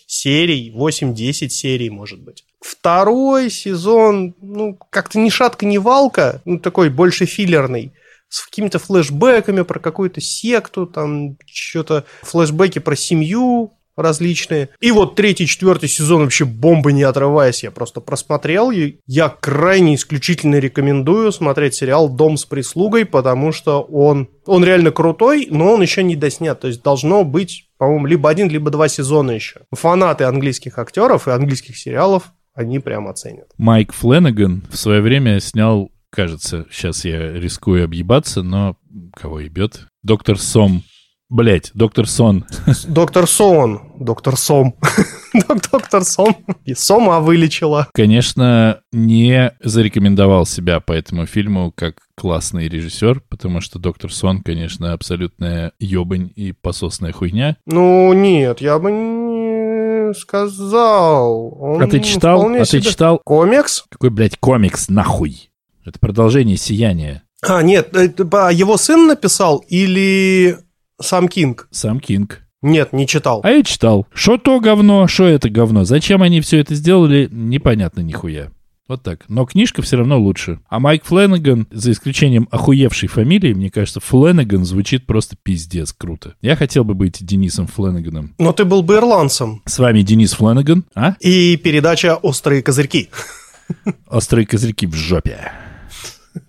[SPEAKER 1] серий, 8-10 серий, может быть. Второй сезон, ну, как-то ни шатка, ни валка, ну, такой больше филлерный, с какими-то флешбэками про какую-то секту, там, что-то флешбеки про семью различные. И вот третий, четвертый сезон вообще бомбы не отрываясь, я просто просмотрел. И я крайне исключительно рекомендую смотреть сериал «Дом с прислугой», потому что он, он реально крутой, но он еще не доснят. То есть должно быть, по-моему, либо один, либо два сезона еще. Фанаты английских актеров и английских сериалов, они прям оценят.
[SPEAKER 2] Майк Фленнеган в свое время снял, кажется, сейчас я рискую объебаться, но кого ебет? Доктор Сом. Блять, доктор Сон.
[SPEAKER 1] Доктор Сон, доктор Сом, Док- доктор Сом. И Сома вылечила.
[SPEAKER 2] Конечно, не зарекомендовал себя по этому фильму как классный режиссер, потому что доктор Сон, конечно, абсолютная ебань и пососная хуйня.
[SPEAKER 1] Ну, нет, я бы не сказал. Он
[SPEAKER 2] А ты читал? А ты
[SPEAKER 1] себе-
[SPEAKER 2] читал?
[SPEAKER 1] Комикс?
[SPEAKER 2] Какой, блядь, комикс, нахуй? Это продолжение «Сияния».
[SPEAKER 1] А, нет, его сын написал или сам Кинг?
[SPEAKER 2] Сам Кинг.
[SPEAKER 1] Нет, не читал.
[SPEAKER 2] А я читал. Что то говно, что это говно. Зачем они все это сделали, непонятно нихуя. Вот так. Но книжка все равно лучше. А Майк Фленнеган, за исключением охуевшей фамилии, мне кажется, Фленнеган звучит просто пиздец круто. Я хотел бы быть Денисом Фленнеганом.
[SPEAKER 1] Но ты был бы ирландцем.
[SPEAKER 2] С вами Денис Фленнеган, а?
[SPEAKER 1] И передача «Острые козырьки».
[SPEAKER 2] Острые козырьки в жопе.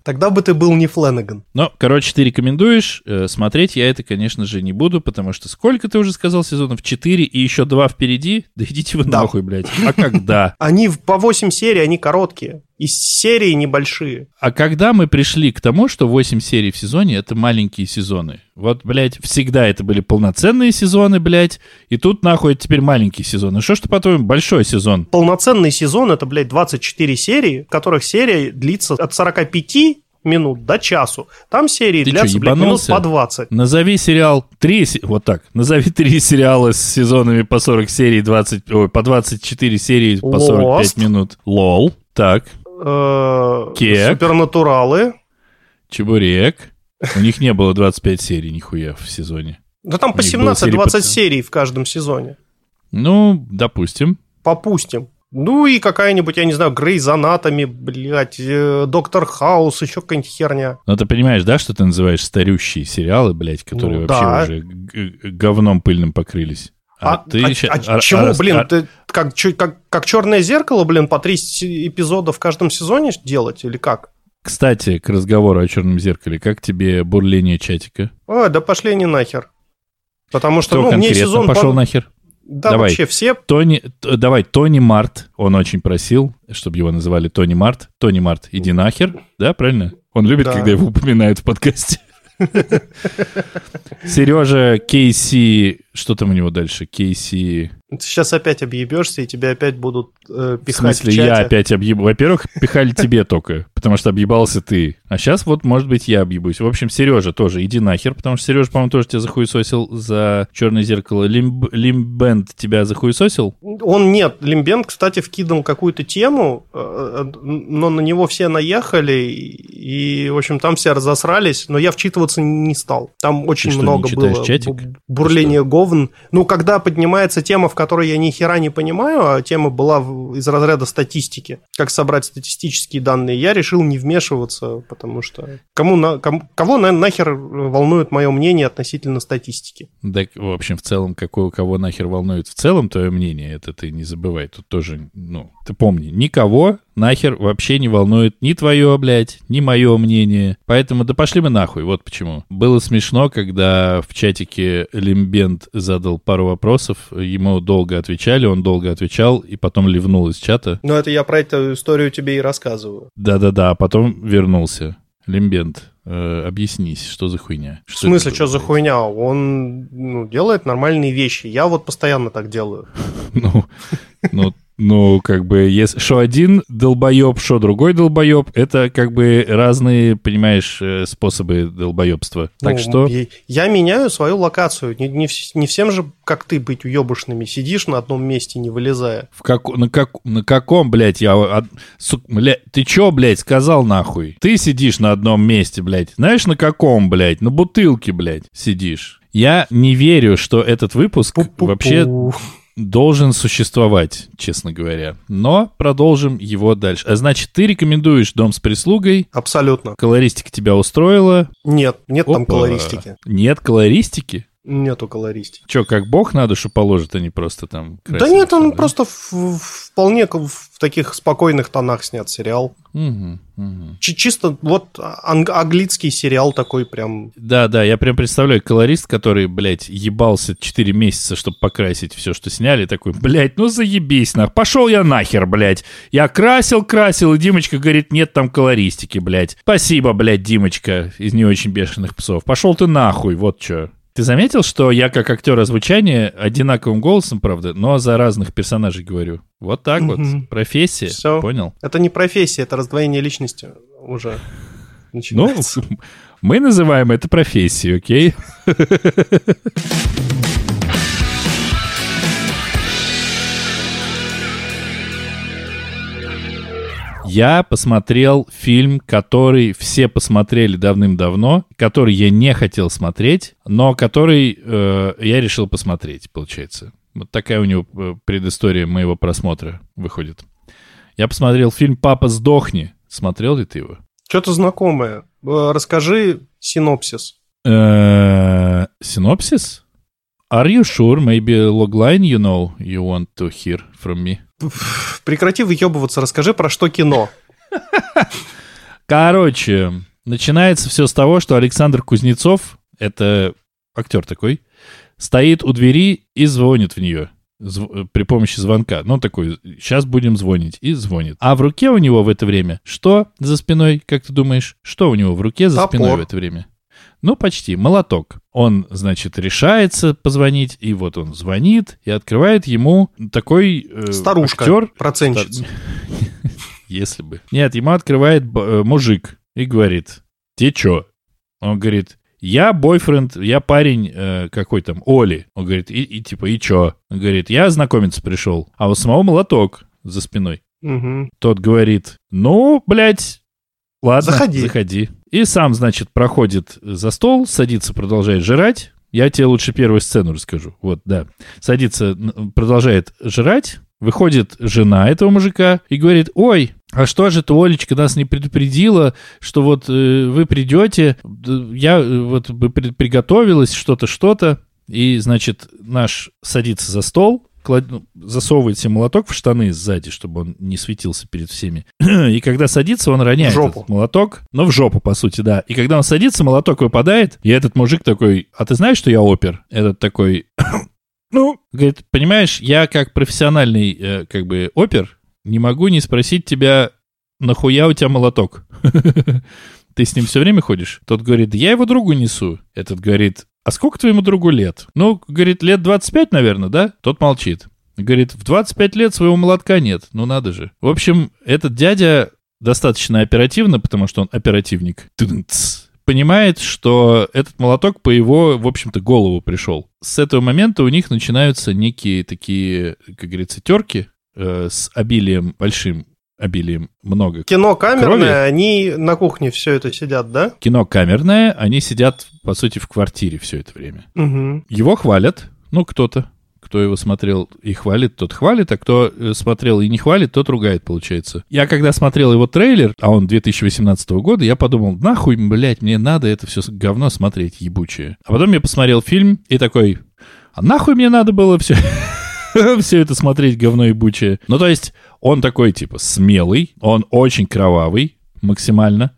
[SPEAKER 1] Тогда бы ты был не Фленнеган.
[SPEAKER 2] Но, короче, ты рекомендуешь. Э, смотреть я это, конечно же, не буду, потому что сколько ты уже сказал сезонов? Четыре и еще два впереди? Да идите вы
[SPEAKER 1] Да.
[SPEAKER 2] нахуй, блядь. А когда?
[SPEAKER 1] Они по 8 серий, они короткие. И серии небольшие.
[SPEAKER 2] А когда мы пришли к тому, что 8 серий в сезоне — это маленькие сезоны? Вот, блядь, всегда это были полноценные сезоны, блядь, и тут, нахуй, это теперь маленькие сезоны. Что ж ты, по-твоему, большой сезон?
[SPEAKER 1] Полноценный сезон это, блядь, 24 серии, в которых серия длится от 45 минут до часу. Там серии
[SPEAKER 2] Ты
[SPEAKER 1] длятся,
[SPEAKER 2] чё,
[SPEAKER 1] блядь, минут по 20.
[SPEAKER 2] Назови сериал три, се- вот так, назови три сериала с сезонами по 40 серий, 20, ой, по 24 серии по 45
[SPEAKER 1] Lost.
[SPEAKER 2] минут. Лол, так, Кек.
[SPEAKER 1] Супернатуралы.
[SPEAKER 2] Чебурек, У них не было 25 серий, нихуя, в сезоне.
[SPEAKER 1] Да там по
[SPEAKER 2] них было
[SPEAKER 1] 17-20
[SPEAKER 2] серий
[SPEAKER 1] в каждом сезоне.
[SPEAKER 2] Ну, допустим.
[SPEAKER 1] Попустим. Ну и какая-нибудь, я не знаю, Грейз Анатоми, блядь, э, Доктор Хаус, еще какая-нибудь херня.
[SPEAKER 2] Но ты понимаешь, да, что ты называешь старющие сериалы, блядь, которые
[SPEAKER 1] Ну,
[SPEAKER 2] вообще
[SPEAKER 1] да.
[SPEAKER 2] уже говном пыльным покрылись?
[SPEAKER 1] А,
[SPEAKER 2] ты
[SPEAKER 1] а-
[SPEAKER 2] ща-
[SPEAKER 1] а
[SPEAKER 2] а-
[SPEAKER 1] чего,
[SPEAKER 2] а-
[SPEAKER 1] блин,
[SPEAKER 2] а-
[SPEAKER 1] ты как, как, как черное зеркало, блин, по 30 эпизодов в каждом сезоне делать или как?
[SPEAKER 2] Кстати, к разговору о черном зеркале, как тебе бурление чатика?
[SPEAKER 1] Ой, да пошли они нахер. Потому что,
[SPEAKER 2] Кто
[SPEAKER 1] ну, мне
[SPEAKER 2] конкретно
[SPEAKER 1] сезон...
[SPEAKER 2] пошел
[SPEAKER 1] пон-
[SPEAKER 2] нахер?
[SPEAKER 1] Да,
[SPEAKER 2] Давай.
[SPEAKER 1] вообще все...
[SPEAKER 2] Тони, давай, Тони Март, он очень просил, чтобы его называли Тони Март. Тони Март, иди нахер, да, правильно? Он любит,
[SPEAKER 1] Да.
[SPEAKER 2] когда его упоминают в подкасте. Сережа Кейси, что там у него дальше? Кейси...
[SPEAKER 1] Ты сейчас опять объебешься, и тебя опять будут э,
[SPEAKER 2] В
[SPEAKER 1] пихать
[SPEAKER 2] смысле,
[SPEAKER 1] в чате.
[SPEAKER 2] я опять объеб... Во-первых, пихали тебе только, потому что объебался ты. А сейчас вот, может быть, я объебусь. В общем, Сережа тоже, иди нахер, потому что Сережа, по-моему, тоже тебя захуесосил за черное зеркало. Лимб... Лимбенд тебя захуесосил?
[SPEAKER 1] Он нет. Лимбен, кстати, вкидал какую-то тему, э, э, но на него все наехали, и, в общем, там все разосрались, но я вчитываться не стал. Там очень
[SPEAKER 2] что, не
[SPEAKER 1] много было
[SPEAKER 2] чатик?
[SPEAKER 1] бу- бурления говн. Ну, когда поднимается тема, в которой я ни хера не понимаю, а тема была из разряда статистики, как собрать статистические данные, я решил не вмешиваться, потому что кому на, кому- кого на- нахер волнует мое мнение относительно статистики?
[SPEAKER 2] Да, в общем, в целом, какой, кого нахер волнует в целом твое мнение, это ты не забывай. Тут тоже, ну, ты помни, никого нахер вообще не волнует ни твое, блядь, ни мое мнение. Поэтому да пошли мы нахуй, вот почему. Было смешно, когда в чатике Лимбент задал пару вопросов, ему долго отвечали, он долго отвечал, и потом ливнул из чата.
[SPEAKER 1] Ну, это я про эту историю тебе и рассказываю.
[SPEAKER 2] Да-да-да, а потом вернулся. Лимбент, э, объяснись, что за хуйня?
[SPEAKER 1] В смысле, что за хуйня? Он ну, делает нормальные вещи. Я вот постоянно так делаю.
[SPEAKER 2] Ну, ну, ну, как бы, если что один долбоеб, что другой долбоеб, это как бы разные, понимаешь, э, способы долбоебства. Так
[SPEAKER 1] Ну,
[SPEAKER 2] что,
[SPEAKER 1] Я, меняю свою локацию. Не, не, не всем же, как ты, быть уебышными. Сидишь на одном месте, не вылезая.
[SPEAKER 2] в как, на, как, на каком, блядь, я... от- сук- бля, ты чё, блядь, сказал нахуй? Ты сидишь на одном месте, блядь. Знаешь, на каком, блядь? На бутылке, блядь, сидишь. Я не верю, что этот выпуск
[SPEAKER 1] Пу-пу-пу.
[SPEAKER 2] вообще должен существовать, честно говоря. Но продолжим его дальше. А значит, ты рекомендуешь «Дом с прислугой»,
[SPEAKER 1] Абсолютно.
[SPEAKER 2] колористика тебя устроила?
[SPEAKER 1] Нет, нет там
[SPEAKER 2] Опа.
[SPEAKER 1] колористики.
[SPEAKER 2] Нет колористики?
[SPEAKER 1] Нету колористики.
[SPEAKER 2] Че, как бог на душу положит, а не просто там...
[SPEAKER 1] Да нет, он
[SPEAKER 2] да?
[SPEAKER 1] просто в- вполне в таких спокойных тонах снят сериал.
[SPEAKER 2] Мгм.
[SPEAKER 1] Чи- Чисто вот ан- английский сериал такой прям...
[SPEAKER 2] Да, да, я прям представляю колорист, который, блядь, ебался 4 месяца, чтобы покрасить все, что сняли, такой, блядь, ну заебись, нах, пошел я нахер, блядь. Я красил, красил, и Димочка говорит, нет там колористики, блядь. Спасибо, блядь, Димочка из не очень бешеных псов. Пошел ты нахуй, вот что. Ты заметил, что я как актер озвучания одинаковым голосом, правда, но за разных персонажей говорю? Вот так вот. Профессия.
[SPEAKER 1] Всё.
[SPEAKER 2] Понял?
[SPEAKER 1] Это не профессия, это раздвоение личности уже
[SPEAKER 2] Ну,
[SPEAKER 1] начинается.
[SPEAKER 2] мы называем это профессией, окей? Я посмотрел фильм, который все посмотрели давным-давно, который я не хотел смотреть, но который э, я решил посмотреть, получается. Вот такая у него э, предыстория моего просмотра выходит. Я посмотрел фильм «Папа, сдохни». Смотрел ли ты его?
[SPEAKER 1] Что-то знакомое. Э, Расскажи синопсис.
[SPEAKER 2] Uh, synopsis? Are you sure? Maybe logline you know you want to hear from me?
[SPEAKER 1] Прекрати выебываться, расскажи, про что кино.
[SPEAKER 2] Короче, начинается все с того, что Александр Кузнецов, это актер такой, стоит у двери и звонит в нее зв- при помощи звонка. Ну, такой, сейчас будем звонить. И звонит. А в руке у него в это время что за спиной, как ты думаешь? Что у него в руке за
[SPEAKER 1] Топор.
[SPEAKER 2] спиной в это время? Ну, почти. Молоток. Он, значит, решается позвонить, и вот он звонит, и открывает ему такой э,
[SPEAKER 1] Старушка,
[SPEAKER 2] актер.
[SPEAKER 1] процентщица.
[SPEAKER 2] Если бы. Нет, ему открывает э, мужик и говорит, ты чё? Он говорит, я бойфренд, я парень э, какой там, Оли. Он говорит, и, и типа, и чё? Он говорит, я знакомиться пришел. А у самого молоток за спиной.
[SPEAKER 1] Мгм.
[SPEAKER 2] Тот говорит, ну, блядь, ладно,
[SPEAKER 1] Заходи.
[SPEAKER 2] заходи. И сам, значит, проходит за стол, садится, продолжает жрать. Я тебе лучше первую сцену расскажу. Вот, да. Садится, продолжает жрать. Выходит жена этого мужика и говорит, ой, а что же ты, Олечка, нас не предупредила, что вот э, вы придете, я э, вот бы при- приготовилась, что-то, что-то. И, значит, наш садится за стол, клад- ну, засовывает себе молоток в штаны сзади, чтобы он не светился перед всеми. И когда садится, он роняет
[SPEAKER 1] жопу.
[SPEAKER 2] этот молоток. Ну, в жопу, по сути, да. И когда он садится, молоток выпадает, и этот мужик такой, а ты знаешь, что я опер? Этот такой, ну, говорит, понимаешь, я как профессиональный, э, как бы, опер, не могу не спросить тебя, нахуя у тебя молоток? Ты с ним все время ходишь? Тот говорит, я его другу несу. Этот говорит, а сколько твоему другу лет? Ну, говорит, лет 25, наверное, да? Тот молчит. Говорит, в 25 лет своего молотка нет. Ну, надо же. В общем, этот дядя достаточно оперативно, потому что он оперативник. Понимает, что этот молоток по его, в общем-то, голову пришел. С этого момента у них начинаются некие такие, как говорится, терки э, с обилием, большим обилием много
[SPEAKER 1] Кино камерное,
[SPEAKER 2] Крови?
[SPEAKER 1] они на кухне все это сидят, да?
[SPEAKER 2] кино камерное, они сидят, по сути, в квартире все это время.
[SPEAKER 1] Угу.
[SPEAKER 2] Его хвалят, ну, кто-то, кто его смотрел и хвалит, тот хвалит, а кто э, смотрел и не хвалит, тот ругает, получается. Я когда смотрел его трейлер, а он 2018 года, я подумал, нахуй, блядь, мне надо это все говно смотреть, ебучее. А потом я посмотрел фильм и такой, а нахуй мне надо было все... все это смотреть говно ебучее. Ну, то есть, он такой, типа, смелый, он очень кровавый, максимально.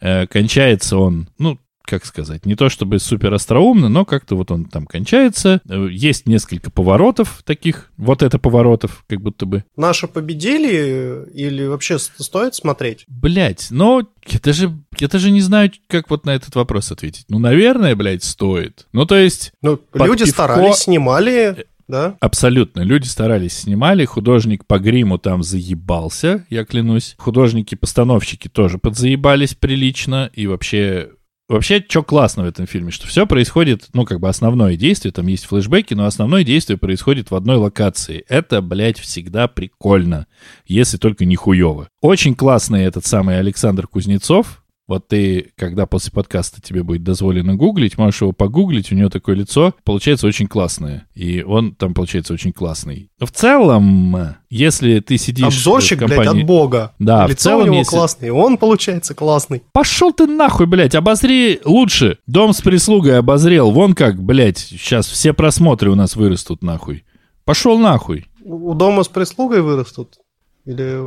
[SPEAKER 2] Э, кончается он, ну, как сказать, не то чтобы супер остроумно, но как-то вот он там кончается. Э, Есть несколько поворотов таких, вот это поворотов, как будто бы.
[SPEAKER 1] Наши победили или вообще стоит смотреть?
[SPEAKER 2] Блять, но я даже, я даже не знаю, как вот на этот вопрос ответить. Ну, наверное, блядь, стоит. Ну, то есть,
[SPEAKER 1] Ну, люди
[SPEAKER 2] пивко-
[SPEAKER 1] старались, снимали, да?
[SPEAKER 2] Абсолютно. Люди старались, снимали. Художник по гриму там заебался, я клянусь. Художники-постановщики тоже подзаебались прилично. И вообще... Вообще, что классно в этом фильме, что все происходит, ну, как бы основное действие, там есть флешбеки, но основное действие происходит в одной локации. Это, блядь, всегда прикольно, если только не хуево. Очень классный этот самый Александр Кузнецов, вот ты, когда после подкаста тебе будет дозволено гуглить, можешь его погуглить, у него такое лицо, получается очень классное. И он там получается очень классный. В целом, если ты сидишь
[SPEAKER 1] Обзорщик,
[SPEAKER 2] в компании...
[SPEAKER 1] блядь, от бога.
[SPEAKER 2] Да, в
[SPEAKER 1] Лицо
[SPEAKER 2] целом,
[SPEAKER 1] у него
[SPEAKER 2] если-
[SPEAKER 1] классный, он получается классный.
[SPEAKER 2] Пошел ты нахуй, блядь, обозри лучше. Дом с прислугой обозрел. Вон как, блядь, сейчас все просмотры у нас вырастут нахуй. Пошел нахуй.
[SPEAKER 1] У дома с прислугой вырастут? Или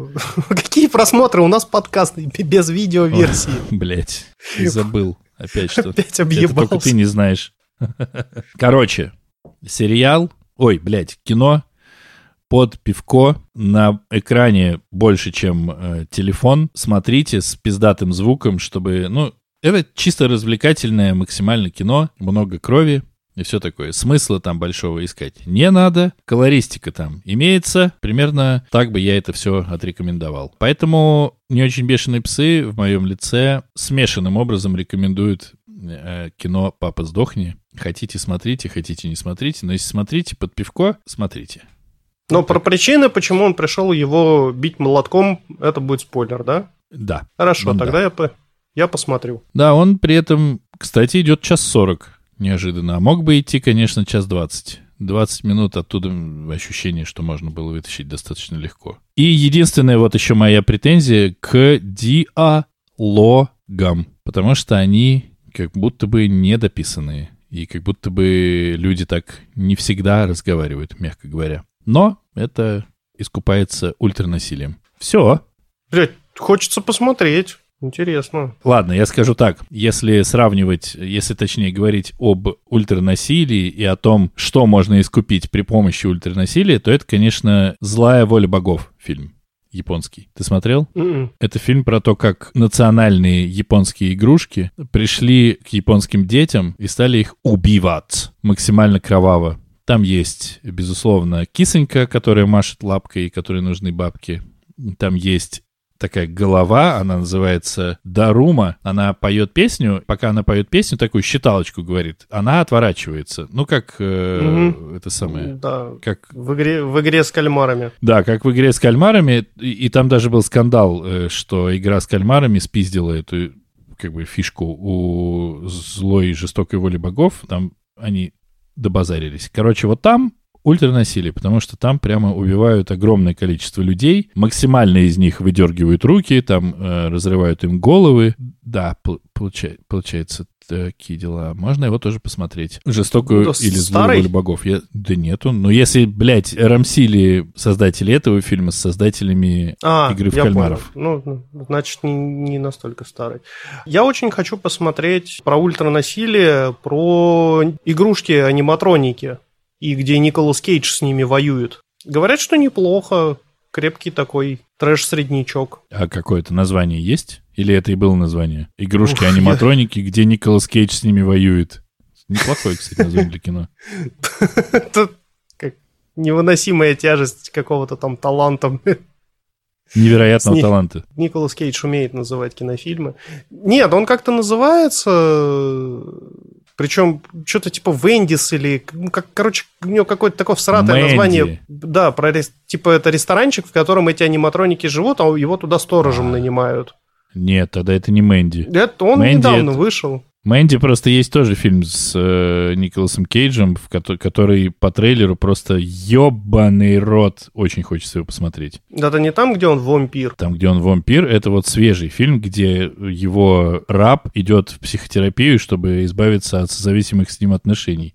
[SPEAKER 1] какие просмотры? У нас подкаст без видеоверсии.
[SPEAKER 2] Блядь, ты забыл опять что.
[SPEAKER 1] Опять
[SPEAKER 2] Это только
[SPEAKER 1] объебался.
[SPEAKER 2] ты не знаешь. Короче, сериал, ой, блядь, кино под пивко на экране больше, чем э, телефон. Смотрите с пиздатым звуком, чтобы, ну, это чисто развлекательное максимально кино, много крови и все такое. Смысла там большого искать не надо. Колористика там имеется. Примерно так бы я это все отрекомендовал. Поэтому не очень бешеные псы в моем лице смешанным образом рекомендуют э, кино «Папа, сдохни». Хотите, смотрите, хотите, не смотрите. Но если смотрите под пивко, смотрите.
[SPEAKER 1] Но про причины, почему он пришел его бить молотком, это будет спойлер, да?
[SPEAKER 2] Да.
[SPEAKER 1] Хорошо,
[SPEAKER 2] Ну да.
[SPEAKER 1] тогда я, по- я посмотрю.
[SPEAKER 2] Да, он при этом, кстати, идет час сорок неожиданно. А мог бы идти, конечно, час двадцать. 20 минут оттуда ощущение, что можно было вытащить достаточно легко. И единственная вот еще моя претензия к диалогам, потому что они как будто бы недописанные. И как будто бы люди так не всегда разговаривают, мягко говоря. Но это искупается ультранасилием. Все.
[SPEAKER 1] Блять, хочется посмотреть. Интересно.
[SPEAKER 2] Ладно, я скажу так. Если сравнивать, если точнее говорить об ультранасилии и о том, что можно искупить при помощи ультранасилия, то это, конечно, «Злая воля богов» фильм японский. Ты смотрел?
[SPEAKER 1] М-м.
[SPEAKER 2] Это фильм про то, как национальные японские игрушки пришли к японским детям и стали их убивать максимально кроваво. Там есть, безусловно, кисонька, которая машет лапкой и которой нужны бабки. Там есть такая голова, она называется Дарума. Она поет песню, пока она поет песню, такую считалочку говорит. Она отворачивается. Ну, как э,
[SPEAKER 1] Мгм.
[SPEAKER 2] это самое...
[SPEAKER 1] Да,
[SPEAKER 2] Как
[SPEAKER 1] в игре, в игре с кальмарами.
[SPEAKER 2] да, как в игре с кальмарами, и, и там даже был скандал, э, что игра с кальмарами спиздила эту как бы фишку у злой и жестокой воли богов, там они добазарились. Короче, вот там ультранасилие, потому что там прямо убивают огромное количество людей, максимально из них выдергивают руки, там э, разрывают им головы. Да, получай, получается такие дела. Можно его тоже посмотреть. Жестокую ну, или злую волю богов. Я... Да нету. Но если, блядь, рамсили создатели этого фильма с создателями а, игры в кальмаров.
[SPEAKER 1] Понял. Ну, ну, значит, не, не настолько старый. Я очень хочу посмотреть про ультранасилие, про игрушки-аниматроники и где Николас Кейдж с ними воюет. Говорят, что неплохо, крепкий такой трэш-среднячок.
[SPEAKER 2] А какое-то название есть? Или это и было название? Игрушки-аниматроники, где Николас Кейдж с ними воюет. Неплохое, кстати, название для кино.
[SPEAKER 1] Как невыносимая тяжесть какого-то там таланта.
[SPEAKER 2] Невероятного Ни... таланта.
[SPEAKER 1] Николас Кейдж умеет называть кинофильмы. Нет, он как-то называется причем что-то типа Вендис или, ну, как, короче, у него какое-то такое всратое Мэнди. название. Да, про типа это ресторанчик, в котором эти аниматроники живут, а его туда сторожем а. нанимают.
[SPEAKER 2] Нет, тогда это не Мэнди.
[SPEAKER 1] Это он Мэнди недавно это... вышел.
[SPEAKER 2] Мэнди просто есть тоже фильм с э, Николасом Кейджем, в ко- который по трейлеру просто ебаный рот. Очень хочется его посмотреть.
[SPEAKER 1] Это не там, где он вампир?
[SPEAKER 2] Там, где он вампир, это вот свежий фильм, где его раб идет в психотерапию, чтобы избавиться от зависимых с ним отношений.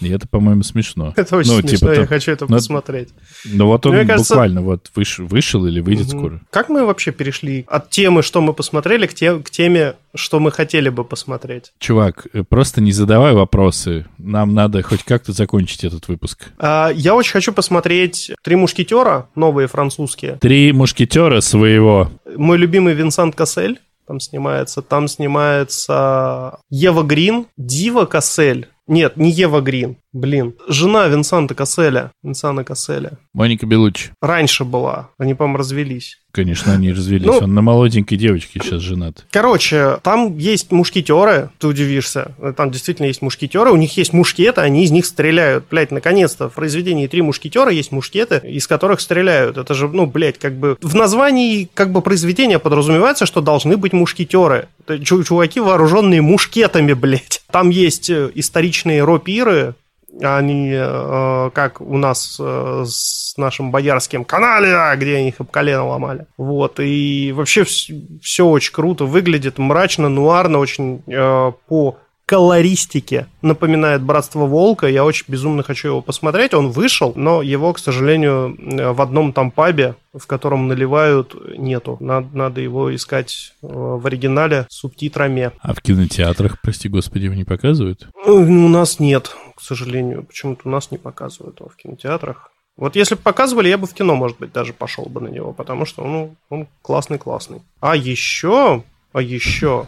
[SPEAKER 2] И это, по-моему, смешно.
[SPEAKER 1] Это очень ну, смешно, типа, я хочу это но, посмотреть.
[SPEAKER 2] Ну вот он Мне кажется... буквально вот выш, вышел или выйдет угу. скоро.
[SPEAKER 1] Как мы вообще перешли от темы, что мы посмотрели, к, те, к теме, что мы хотели бы посмотреть?
[SPEAKER 2] Чувак, э, просто не задавай вопросы. Нам надо хоть как-то закончить этот выпуск.
[SPEAKER 1] А, я очень хочу посмотреть «Три мушкетера», новые французские.
[SPEAKER 2] «Три мушкетера» своего.
[SPEAKER 1] Мой любимый Винсент Кассель там снимается. Там снимается Ева Грин, Дива Кассель. Нет, не Ева Грин. Блин. Жена Винсанта Касселя. Винсана Касселя.
[SPEAKER 2] Моника Белуччи.
[SPEAKER 1] Раньше была. Они, по-моему, развелись.
[SPEAKER 2] Конечно, они развелись. Ну, Он на молоденькой девочке сейчас женат.
[SPEAKER 1] Короче, там есть мушкетеры, ты удивишься. Там действительно есть мушкетеры, у них есть мушкеты, они из них стреляют. Блять, наконец-то в произведении «Три мушкетера» есть мушкеты, из которых стреляют. Это же, ну, блядь, как бы... В названии как бы произведения подразумевается, что должны быть мушкетеры. Чуваки, вооруженные мушкетами, блядь. Там есть э, историчные ропиры, они, э, как у нас э, с нашим боярским канале, где они их об колено ломали. Вот, и вообще все очень круто выглядит, мрачно, нуарно, очень э, по колористике напоминает «Братство Волка». Я очень безумно хочу его посмотреть. Он вышел, но его, к сожалению, в одном там пабе, в котором наливают, нету. Надо, надо его искать в оригинале с субтитрами.
[SPEAKER 2] А в кинотеатрах, прости господи, его не показывают?
[SPEAKER 1] У нас нет к сожалению, почему-то у нас не показывают его в кинотеатрах. Вот если бы показывали, я бы в кино, может быть, даже пошел бы на него, потому что ну, он классный-классный. А еще, а еще,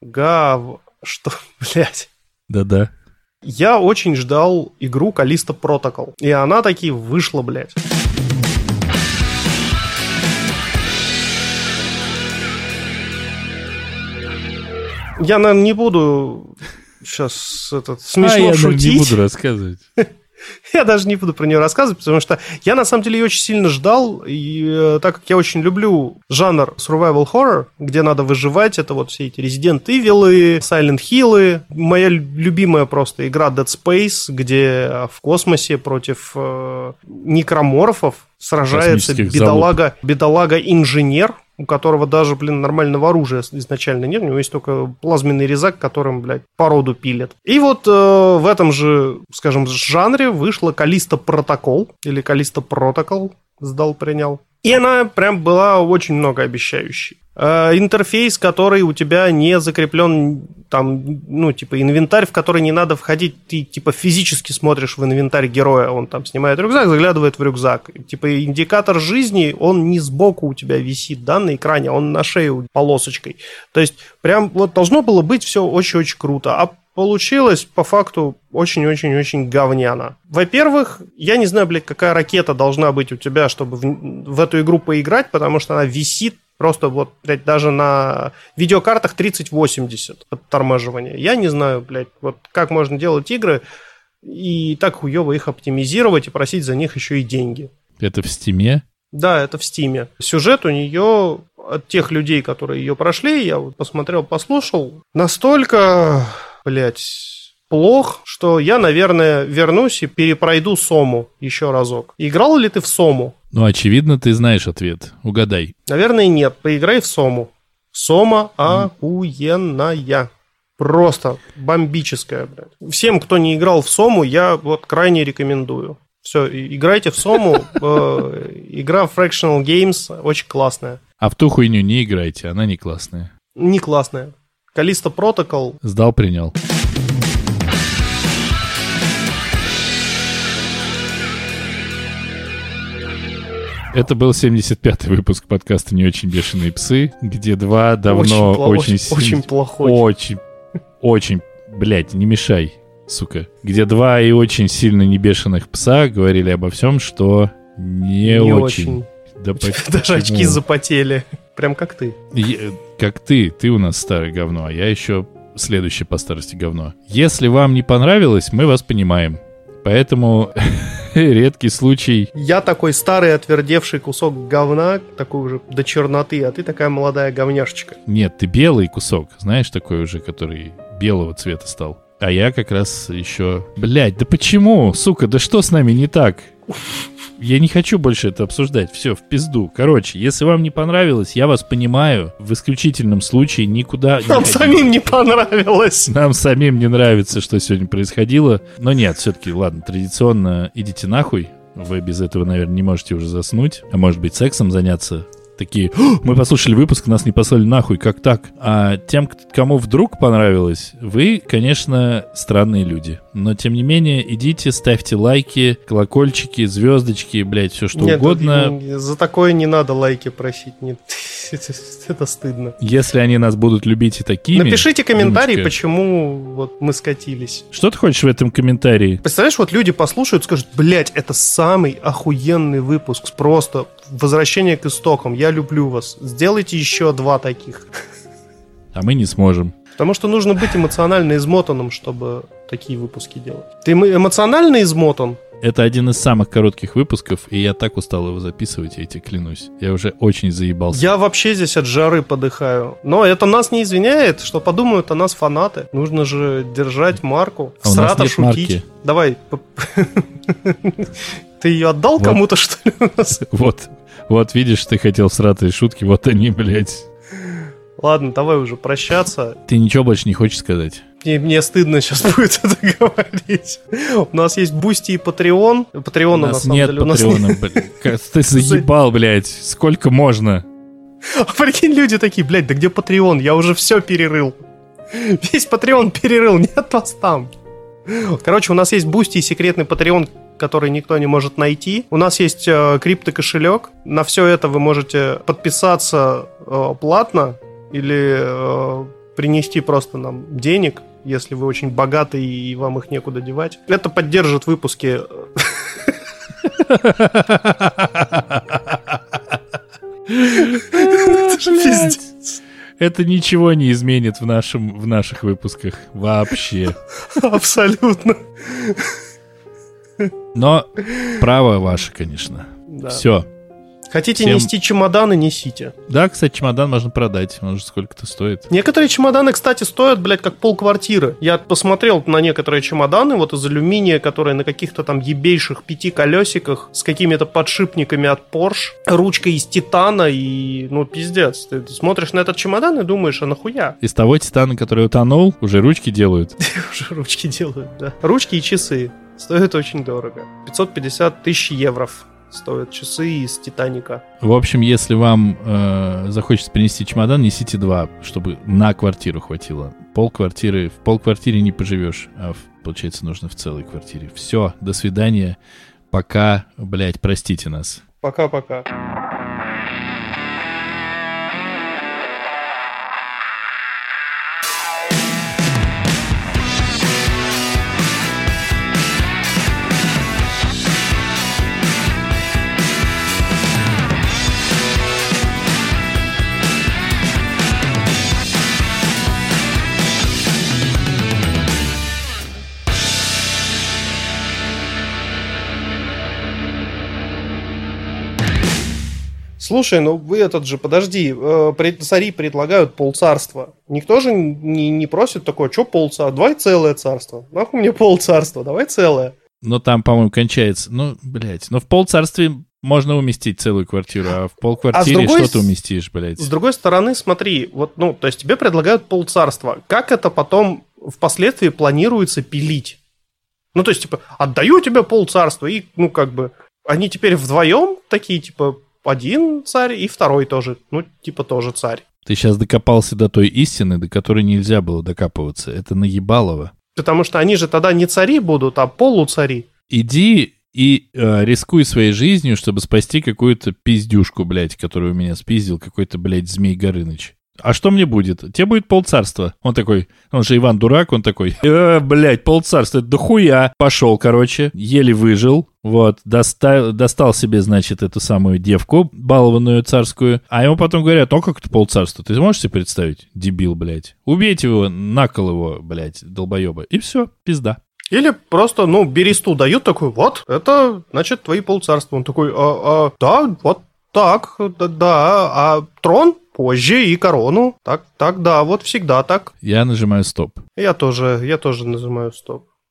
[SPEAKER 1] Гав... Что, блядь?
[SPEAKER 2] Да-да.
[SPEAKER 1] Я очень ждал игру Калиста Протокол. И она таки вышла, блядь. Я, наверное, не буду сейчас этот смешно а,
[SPEAKER 2] я
[SPEAKER 1] шутить.
[SPEAKER 2] не буду рассказывать.
[SPEAKER 1] Я даже не буду про нее рассказывать, потому что я на самом деле ее очень сильно ждал, и э, так как я очень люблю жанр survival horror, где надо выживать, это вот все эти Resident Evil, Silent Hill, моя любимая просто игра Dead Space, где в космосе против э, некроморфов сражается бедолага, бедолага инженер, у которого даже, блин, нормального оружия изначально нет, у него есть только плазменный резак, которым, блядь, породу пилят. И вот э, в этом же, скажем, жанре вышла Калиста Протокол, или Калиста Протокол, сдал, принял. И она прям была очень многообещающей. Э, интерфейс, который у тебя не закреплен, там, ну, типа, инвентарь, в который не надо входить, ты, типа, физически смотришь в инвентарь героя, он там снимает рюкзак, заглядывает в рюкзак. Типа, индикатор жизни, он не сбоку у тебя висит, да, на экране, он на шее полосочкой. То есть, прям вот должно было быть все очень-очень круто. А получилось по факту очень-очень-очень говняно. Во-первых, я не знаю, блядь, какая ракета должна быть у тебя, чтобы в, в эту игру поиграть, потому что она висит Просто вот, блядь, даже на видеокартах 3080 подтормаживания. Я не знаю, блядь, вот как можно делать игры и так хуево их оптимизировать и просить за них еще и деньги.
[SPEAKER 2] Это в стиме?
[SPEAKER 1] Да, это в Стиме. Сюжет у нее от тех людей, которые ее прошли, я вот посмотрел, послушал, настолько, блядь, плох, что я, наверное, вернусь и перепройду Сому еще разок. Играл ли ты в Сому?
[SPEAKER 2] Ну, очевидно, ты знаешь ответ. Угадай.
[SPEAKER 1] Наверное, нет. Поиграй в Сому. Сома охуенная. Просто бомбическая, блядь. Всем, кто не играл в Сому, я вот крайне рекомендую. Все, играйте в Сому. Э, игра Fractional Games очень классная.
[SPEAKER 2] А в ту хуйню не играйте, она не классная.
[SPEAKER 1] Не классная. Калиста Протокол.
[SPEAKER 2] Сдал, принял. Это был 75-й выпуск подкаста «Не очень бешеные псы», где два давно очень...
[SPEAKER 1] Очень, очень плохой.
[SPEAKER 2] Очень, очень, блядь, не мешай, сука. Где два и очень сильно небешеных пса говорили обо всем, что не, не очень. очень.
[SPEAKER 1] Да Даже очки запотели. Прям как ты.
[SPEAKER 2] Я, как ты. Ты у нас старое говно, а я еще следующее по старости говно. Если вам не понравилось, мы вас понимаем. Поэтому редкий случай.
[SPEAKER 1] Я такой старый отвердевший кусок говна, такой уже до черноты, а ты такая молодая говняшечка.
[SPEAKER 2] Нет, ты белый кусок, знаешь, такой уже, который белого цвета стал. А я как раз еще... Блять, да почему? Сука, да что с нами не так? Я не хочу больше это обсуждать. Все, в пизду. Короче, если вам не понравилось, я вас понимаю. В исключительном случае никуда...
[SPEAKER 1] Нам не самим не понравилось.
[SPEAKER 2] Нам самим не нравится, что сегодня происходило. Но нет, все-таки, ладно, традиционно идите нахуй. Вы без этого, наверное, не можете уже заснуть. А может быть, сексом заняться такие, мы послушали выпуск, нас не послали нахуй, как так? А тем, кому вдруг понравилось, вы, конечно, странные люди. Но, тем не менее, идите, ставьте лайки, колокольчики, звездочки, блядь, все что Нет, угодно.
[SPEAKER 1] За такое не надо лайки просить. Нет, это, это стыдно.
[SPEAKER 2] Если они нас будут любить и такими...
[SPEAKER 1] Напишите комментарий, Думочка. почему вот мы скатились.
[SPEAKER 2] Что ты хочешь в этом комментарии?
[SPEAKER 1] Представляешь, вот люди послушают, скажут, блядь, это самый охуенный выпуск, просто возвращение к истокам. Я люблю вас. Сделайте еще два таких.
[SPEAKER 2] А мы не сможем.
[SPEAKER 1] Потому что нужно быть эмоционально измотанным, чтобы такие выпуски делать. Ты эмоционально измотан?
[SPEAKER 2] Это один из самых коротких выпусков, и я так устал его записывать, я тебе клянусь. Я уже очень заебался.
[SPEAKER 1] Я вообще здесь от жары подыхаю. Но это нас не извиняет, что подумают о нас фанаты. Нужно же держать марку.
[SPEAKER 2] А Срата шутить. Марки.
[SPEAKER 1] Давай. Ты ее отдал вот. кому-то, что ли, у нас?
[SPEAKER 2] Вот. Вот видишь, ты хотел сратые шутки, вот они, блядь.
[SPEAKER 1] Ладно, давай уже прощаться.
[SPEAKER 2] Ты ничего больше не хочешь сказать?
[SPEAKER 1] Мне, мне стыдно сейчас будет это говорить. У нас есть Бусти и Patreon.
[SPEAKER 2] Patreon а, на самом нет деле. Patreon а, у нас нет. Ты заебал, блядь. Сколько можно?
[SPEAKER 1] А прикинь, люди такие, блядь, да где Patreon? Я уже все перерыл. Весь Patreon перерыл, нет вас там. Короче, у нас есть Бусти и секретный Patreon, который никто не может найти. У нас есть э, криптокошелек. На все это вы можете подписаться э, платно или э, принести просто нам денег, если вы очень богаты и вам их некуда девать. Это поддержит выпуски.
[SPEAKER 2] Это ничего не изменит в, нашем, в наших выпусках вообще.
[SPEAKER 1] Абсолютно.
[SPEAKER 2] Но право ваше, конечно. Да. Все.
[SPEAKER 1] Хотите Всем... нести чемоданы, несите.
[SPEAKER 2] Да, кстати, чемодан можно продать. Он же сколько-то стоит.
[SPEAKER 1] Некоторые чемоданы, кстати, стоят, блядь, как полквартиры. Я посмотрел на некоторые чемоданы вот из алюминия, которые на каких-то там ебейших пяти колесиках с какими-то подшипниками от Porsche, ручкой из титана и, ну, пиздец. Ты смотришь на этот чемодан и думаешь, а нахуя?
[SPEAKER 2] Из того титана, который утонул, уже ручки делают.
[SPEAKER 1] Уже ручки делают, да. Ручки и часы. Стоят очень дорого. 550 тысяч евро стоят часы из Титаника.
[SPEAKER 2] В общем, если вам э, захочется принести чемодан, несите два, чтобы на квартиру хватило. Пол квартиры, в пол квартире не поживешь, а в, получается нужно в целой квартире. Все, до свидания. Пока, блядь, простите нас.
[SPEAKER 1] Пока-пока. Слушай, ну вы этот же, подожди, э, цари предлагают полцарства. Никто же не, не просит такое, что полцарства? Давай целое царство. Нахуй мне полцарства, давай целое.
[SPEAKER 2] Но там, по-моему, кончается, ну, блядь, но в полцарстве можно уместить целую квартиру, а в полквартире а другой, что ты уместишь, блядь?
[SPEAKER 1] С другой стороны, смотри, вот, ну, то есть тебе предлагают полцарства. Как это потом впоследствии планируется пилить? Ну, то есть, типа, отдаю тебе полцарства, и, ну, как бы, они теперь вдвоем такие, типа, один царь и второй тоже, ну, типа, тоже царь.
[SPEAKER 2] Ты сейчас докопался до той истины, до которой нельзя было докапываться. Это наебалово.
[SPEAKER 1] Потому что они же тогда не цари будут, а полуцари.
[SPEAKER 2] Иди и э, рискуй своей жизнью, чтобы спасти какую-то пиздюшку, блядь, которую у меня спиздил какой-то, блядь, Змей Горыныч. А что мне будет? Тебе будет полцарства. Он такой, он же Иван Дурак, он такой, э, блядь, полцарства, это дохуя. Пошел, короче, еле выжил, вот, достал, достал себе, значит, эту самую девку, балованную царскую, а ему потом говорят, о, как это полцарства, ты можешь себе представить? Дебил, блядь. Убейте его, накол его, блядь, долбоеба. И все, пизда.
[SPEAKER 1] Или просто, ну, бересту дают такой, вот, это, значит, твои полцарства. Он такой, а, а, да, вот так, да, да, а трон позже и корону. Так, так, да, вот всегда так.
[SPEAKER 2] Я нажимаю стоп.
[SPEAKER 1] Я тоже, я тоже нажимаю стоп.